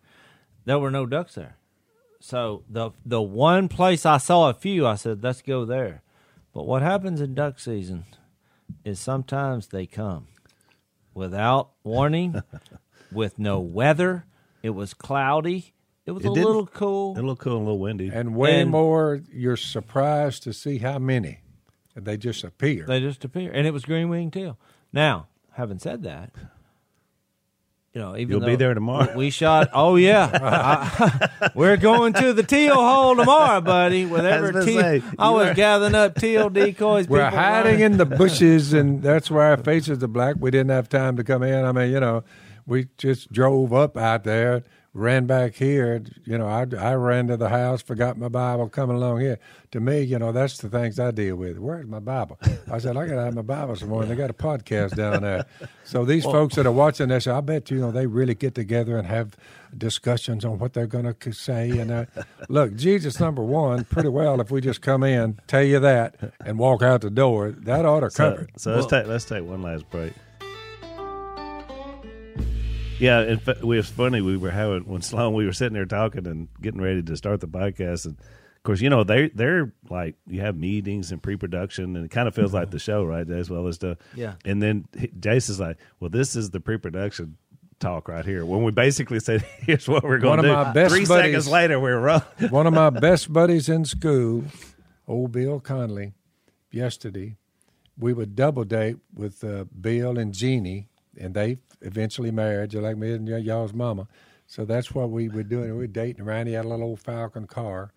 Speaker 2: There were no ducks there, so the the one place I saw a few, I said let's go there. But what happens in duck season is sometimes they come without warning, with no weather. It was cloudy. It was
Speaker 3: It
Speaker 2: a
Speaker 3: didn't-
Speaker 2: little cool.
Speaker 3: a little cool and a little windy.
Speaker 1: and way
Speaker 2: and-
Speaker 1: more, you're surprised to see how many. And they just appear.
Speaker 2: They just appear, and it was green winged teal. Now, having said that, you know, even
Speaker 3: You'll be there tomorrow.
Speaker 2: We shot. Oh yeah, I- we're going to the teal hole tomorrow, buddy. With every teal,
Speaker 3: say,
Speaker 2: I was
Speaker 3: are-
Speaker 2: gathering up teal decoys.
Speaker 1: We're hiding in the bushes, and that's why our faces are black. We didn't have time to come in. I mean, you know, we just drove up out there, ran back here. You know, I, I ran to the house, forgot my Bible coming along here. To me, you know, that's the things I deal with. Where's my Bible? I said, I got to have my Bible some more. And they got a podcast down there. So these folks that are watching this, I bet you know they really get together and have discussions on what they're going to say. And uh, look, Jesus number one, pretty well. If we just come in, tell you that, and walk out the door, that ought to cover
Speaker 3: So,
Speaker 1: it.
Speaker 3: so let's take let's take one last break. Yeah, in fact, it was funny. We were having when Sloane we were sitting there talking and getting ready to start the podcast, and of course, you know they they're like you have meetings and pre-production, and it kind of feels like the show, right? As well as stuff.
Speaker 2: Yeah.
Speaker 3: And then he- Jason's like, "Well, this is the pre-production." Talk right here. When we basically said, "Here's what we're going
Speaker 1: One
Speaker 3: to
Speaker 1: of
Speaker 3: do,"
Speaker 1: my best
Speaker 3: three
Speaker 1: buddies-
Speaker 3: seconds later, we're rolling.
Speaker 1: One of my best buddies in school, old Bill Conley, yesterday, we would double date with uh, Bill and Jeannie, and they eventually married, just like me and y'all's mama. So that's what we were doing. We were dating around. He had a little old Falcon car,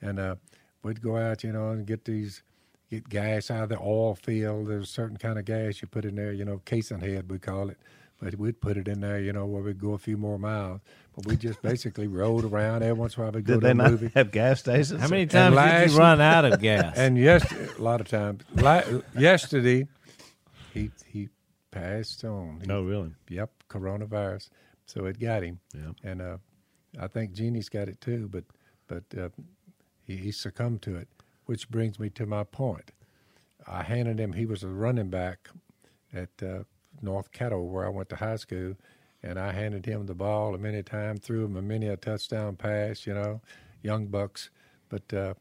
Speaker 1: and uh, we'd go out, you know, and get these get gas out of the oil field. There's a certain kind of gas you put in there, you know, casing head we call it. But we'd put it in there, you know, where we'd go a few more miles. But we just basically rode around. Every once in a while we'd go
Speaker 3: Did
Speaker 1: to
Speaker 3: they
Speaker 1: a
Speaker 3: not
Speaker 1: movie.
Speaker 3: have gas stations?
Speaker 2: How many times did you run out of gas?
Speaker 1: And yes, a lot of times. La- yesterday, he he passed on. He-
Speaker 3: No, really.
Speaker 1: Yep, coronavirus. So it got him.
Speaker 3: Yep.
Speaker 1: And uh, I think Jeannie's got it too, but but uh, he, he succumbed to it. Which brings me to my point. I handed him. He was a running back at uh, North Caddo, where I went to high school, and I handed him the ball a many time, threw him a many a touchdown pass. You know, young bucks. But uh,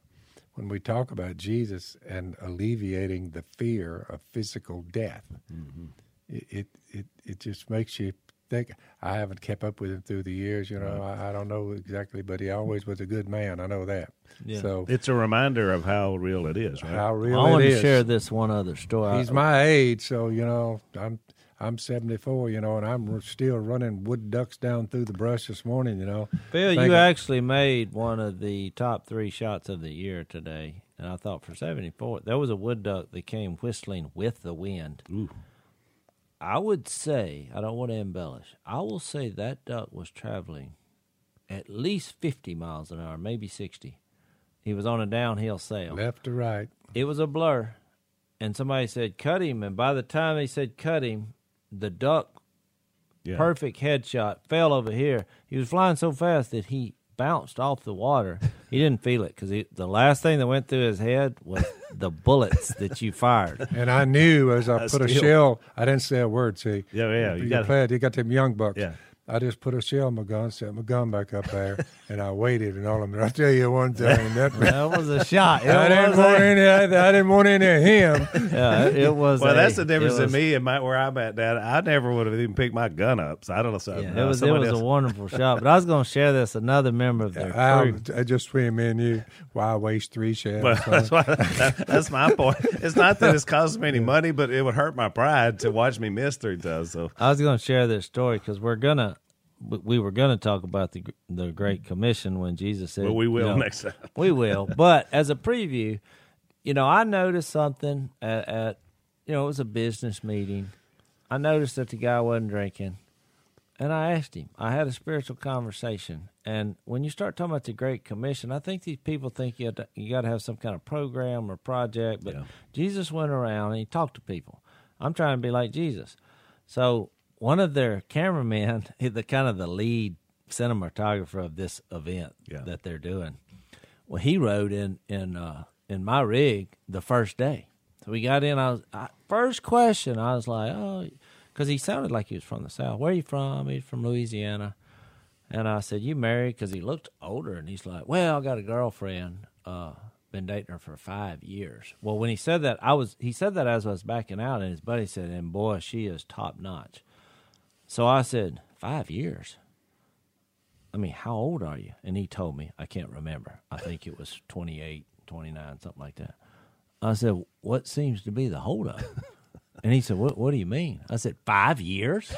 Speaker 1: when we talk about Jesus and alleviating the fear of physical death, it, it it it just makes you think. I haven't kept up with him through the years. You know, I, I don't know exactly, but he always was a good man. I know that.
Speaker 2: Yeah.
Speaker 1: So
Speaker 3: It's a reminder of how real it is, right?
Speaker 1: how real it is.
Speaker 2: I want to share this one other story.
Speaker 1: He's my age, so you know I'm I'm 74, you know, and I'm still running wood ducks down through the brush this morning, you know.
Speaker 2: Bill,
Speaker 1: Thank
Speaker 2: you
Speaker 1: you.
Speaker 2: actually made one of the top three shots of the year today. And I thought for 74, there was a wood duck that came whistling with the wind.
Speaker 3: Ooh.
Speaker 2: I would say, I don't want to embellish, I will say that duck was traveling at least 50 miles an hour, maybe 60. He was on a downhill sail.
Speaker 1: Left to right.
Speaker 2: It was a blur. And somebody said, cut him. And by the time they said, cut him, the duck
Speaker 3: Yeah.
Speaker 2: perfect headshot, fell over here. He was flying so fast that he bounced off the water. He didn't feel it because the last thing that went through his head was the bullets that you fired.
Speaker 1: And I knew as I
Speaker 3: I
Speaker 1: put a shell, I didn't say a word. See,
Speaker 3: Yeah, yeah, you
Speaker 1: you,
Speaker 3: gotta-
Speaker 1: played. You got them young bucks.
Speaker 3: Yeah.
Speaker 1: I just put a shell in my gun, set my gun back up there, and I waited. And all of them. I tell you one thing, that
Speaker 2: That was a shot. It
Speaker 1: I didn't want
Speaker 2: a-
Speaker 1: any. I, I didn't want any of him.
Speaker 2: yeah, it, it was.
Speaker 3: Well,
Speaker 2: a-
Speaker 3: that's the difference
Speaker 2: it
Speaker 3: in me and my, where I'm at, Dad. I never would have even picked my gun up. So I don't know. So,
Speaker 2: Yeah,
Speaker 3: uh,
Speaker 2: it was. It
Speaker 3: somebody
Speaker 2: was a wonderful shot. But I was going to share this. Another member of their
Speaker 1: I,
Speaker 2: crew.
Speaker 1: I just between me and you, why waste three shells?
Speaker 3: Well, that's, why, that, that's my point. It's not that it's costing me any money, but it would hurt my pride to watch me miss three times. So
Speaker 2: I was going to share this story because we're gonna. We- We were going to talk about the the Great Commission when Jesus said,
Speaker 3: well, we will
Speaker 2: you know,
Speaker 3: next time.
Speaker 2: We will. But as a preview, you know, I noticed something at, at you know, it was a business meeting. I noticed that the guy wasn't drinking. And I asked him. I had a spiritual conversation. And when you start talking about the Great Commission, I think these people think you, have you got to have some kind of program or project. But
Speaker 3: Yeah.
Speaker 2: Jesus went around and he talked to people. I'm trying to be like Jesus. So one of their cameramen, the kind of the lead cinematographer of this event
Speaker 3: Yeah.
Speaker 2: that they're doing, well, he rode in in uh, in my rig the first day. So we got in. I was I, first question. I was like, oh, because he sounded like he was from the south. Where are you from? He's from Louisiana. And I said, "You married?" Because he looked older, and he's like, "Well, I got a girlfriend. Uh, been dating her for five years." Well, when he said that, I was he said that as I was backing out, and his buddy said, "And boy, she is top notch." So I said, five years. I mean, how old are you? And he told me, I can't remember. I think it was 28, 29, something like that. I said, what seems to be the holdup? And he said, what, what do you mean? I said, five years?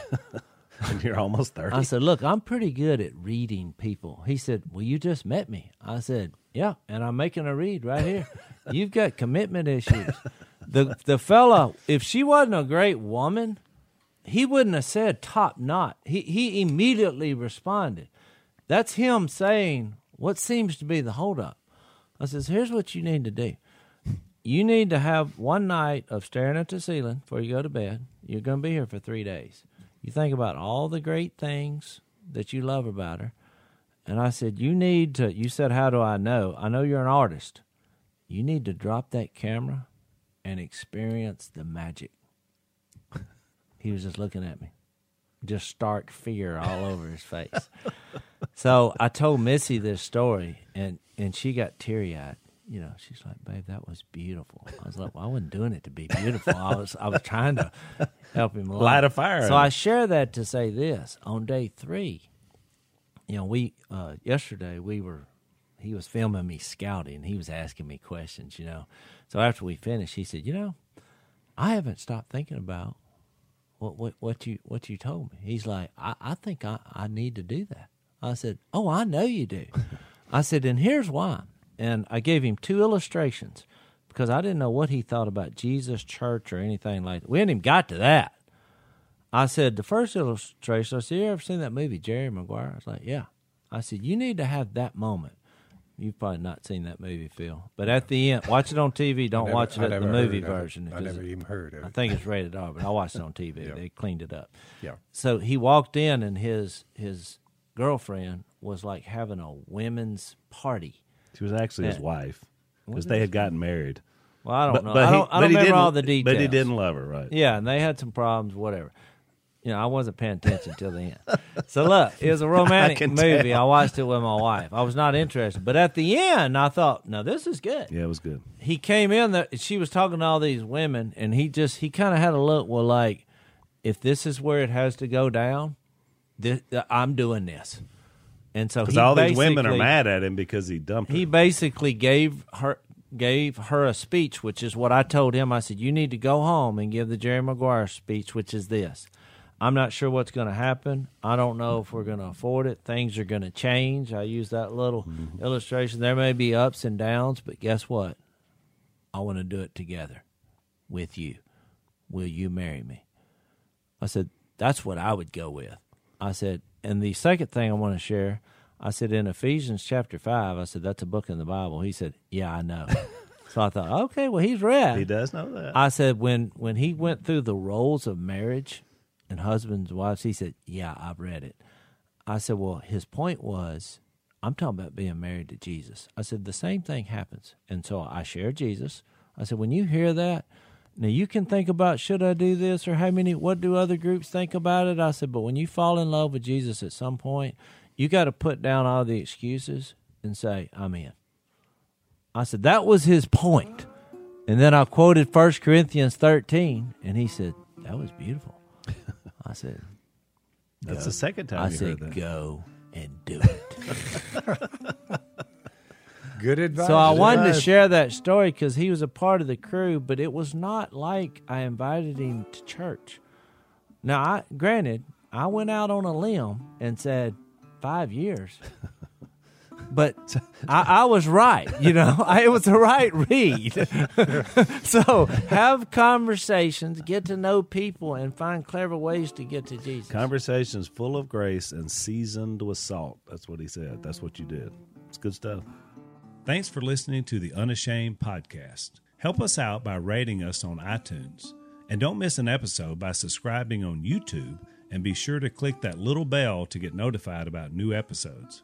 Speaker 3: and you're almost thirty.
Speaker 2: I said, "Look, I'm pretty good at reading people." He said, "Well, you just met me." I said, "Yeah, and I'm making a read right here. You've got commitment issues." The the fella, if she wasn't a great woman, he wouldn't have said top knot. He he immediately responded. That's him saying what seems to be the holdup. I says, "Here's what you need to do. You need to have one night of staring at the ceiling before you go to bed. You're going to be here for three days. You think about all the great things that you love about her. And I said, You need to, you said, How do I know? I know you're an artist. You need to drop that camera and experience the magic. He was just looking at me, just stark fear all over his face. so I told Missy this story, and, and she got teary eyed you know, she's like, "Babe, that was beautiful." I was like, "Well, I wasn't doing it to be beautiful. I was, I was trying to help him along.
Speaker 3: Light a fire
Speaker 2: So I share that to say this: on day three, you know, we uh, yesterday we were, he was filming me scouting. He was asking me questions, you know. So after we finished, he said, "You know, I haven't stopped thinking about what what what you what you told me." He's like, "I, I think I, I need to do that." I said, "Oh, I know you do." I said, "And here's why." And I gave him two illustrations because I didn't know what he thought about Jesus, church, or anything like that. We hadn't even got to that. I said, the first illustration, I said, You ever seen that movie, Jerry Maguire? I was like, Yeah. I said, You need to have that moment. You've probably not seen that movie, Phil. But at the end, watch it on TV. Don't
Speaker 1: never-
Speaker 2: watch it
Speaker 1: I
Speaker 2: at the movie
Speaker 1: heard it.
Speaker 2: version.
Speaker 1: I
Speaker 2: 'cause
Speaker 1: never even heard of it.
Speaker 2: I think it's rated R, but I watched it on TV.
Speaker 1: Yeah.
Speaker 2: They cleaned it up.
Speaker 1: Yeah.
Speaker 2: So he walked in, and his his girlfriend was like having a women's party.
Speaker 3: She was actually his wife because they had gotten married.
Speaker 2: Well, I don't know.
Speaker 3: But
Speaker 2: I don't, I don't remember all the details.
Speaker 3: But he didn't love her, right?
Speaker 2: Yeah, and they had some problems, whatever. You know, I wasn't paying attention till the end. So look, it was a romantic
Speaker 3: can
Speaker 2: movie.
Speaker 3: tell.
Speaker 2: I watched it with my wife. I was not interested, but at the end, I thought, "No, this is good."
Speaker 3: Yeah, it was good.
Speaker 2: He came in there. She was talking to all these women, and he just he kind of had a look. Well, like if this is where it has to go down, this, I'm doing this. And so
Speaker 3: Because all these women are mad at him because he dumped her.
Speaker 2: he basically gave her gave her a speech, which is what I told him. I said, "You need to go home and give the Jerry Maguire speech, which is this: I'm not sure what's going to happen. I don't know if we're going to afford it. Things are going to change. I use that little mm-hmm. illustration. There may be ups and downs, but guess what? I want to do it together with you. Will you marry me?" I said, "That's what I would go with." I said, and the second thing I want to share, I said in Ephesians chapter five, I said that's a book in the Bible. He said, "Yeah, I know." so I thought, okay, well he's read.
Speaker 3: he does know that.
Speaker 2: I said when when he went through the roles of marriage and husbands and wives, he said, "Yeah, I've read it." I said, "Well, his point was, I'm talking about being married to Jesus." I said the same thing happens, and so I share Jesus. I said when you hear that, now you can think about should I do this or how many what do other groups think about it. I said, but when you fall in love with Jesus at some point, you got to put down all the excuses and say, "I'm in." I said that was his point. And then I quoted 1 Corinthians 13, and he said, That was beautiful. I said,
Speaker 3: That's
Speaker 2: go.
Speaker 3: the second time
Speaker 2: I
Speaker 3: you
Speaker 2: said,
Speaker 3: heard that.
Speaker 2: Go and do it.
Speaker 1: Good advice.
Speaker 2: so I
Speaker 1: Good
Speaker 2: wanted to share that story because he was a part of the crew, but it was not like I invited him to church. Now, I, granted, I went out on a limb and said, Five years. But I, I was right, you know. I, it was the right read. so have conversations, get to know people, and find clever ways to get to Jesus.
Speaker 3: Conversations full of grace and seasoned with salt. That's what he said. That's what you did. It's good stuff. Thanks for listening to the Unashamed podcast. Help us out by rating us on iTunes. And don't miss an episode by subscribing on YouTube and be sure to click that little bell to get notified about new episodes.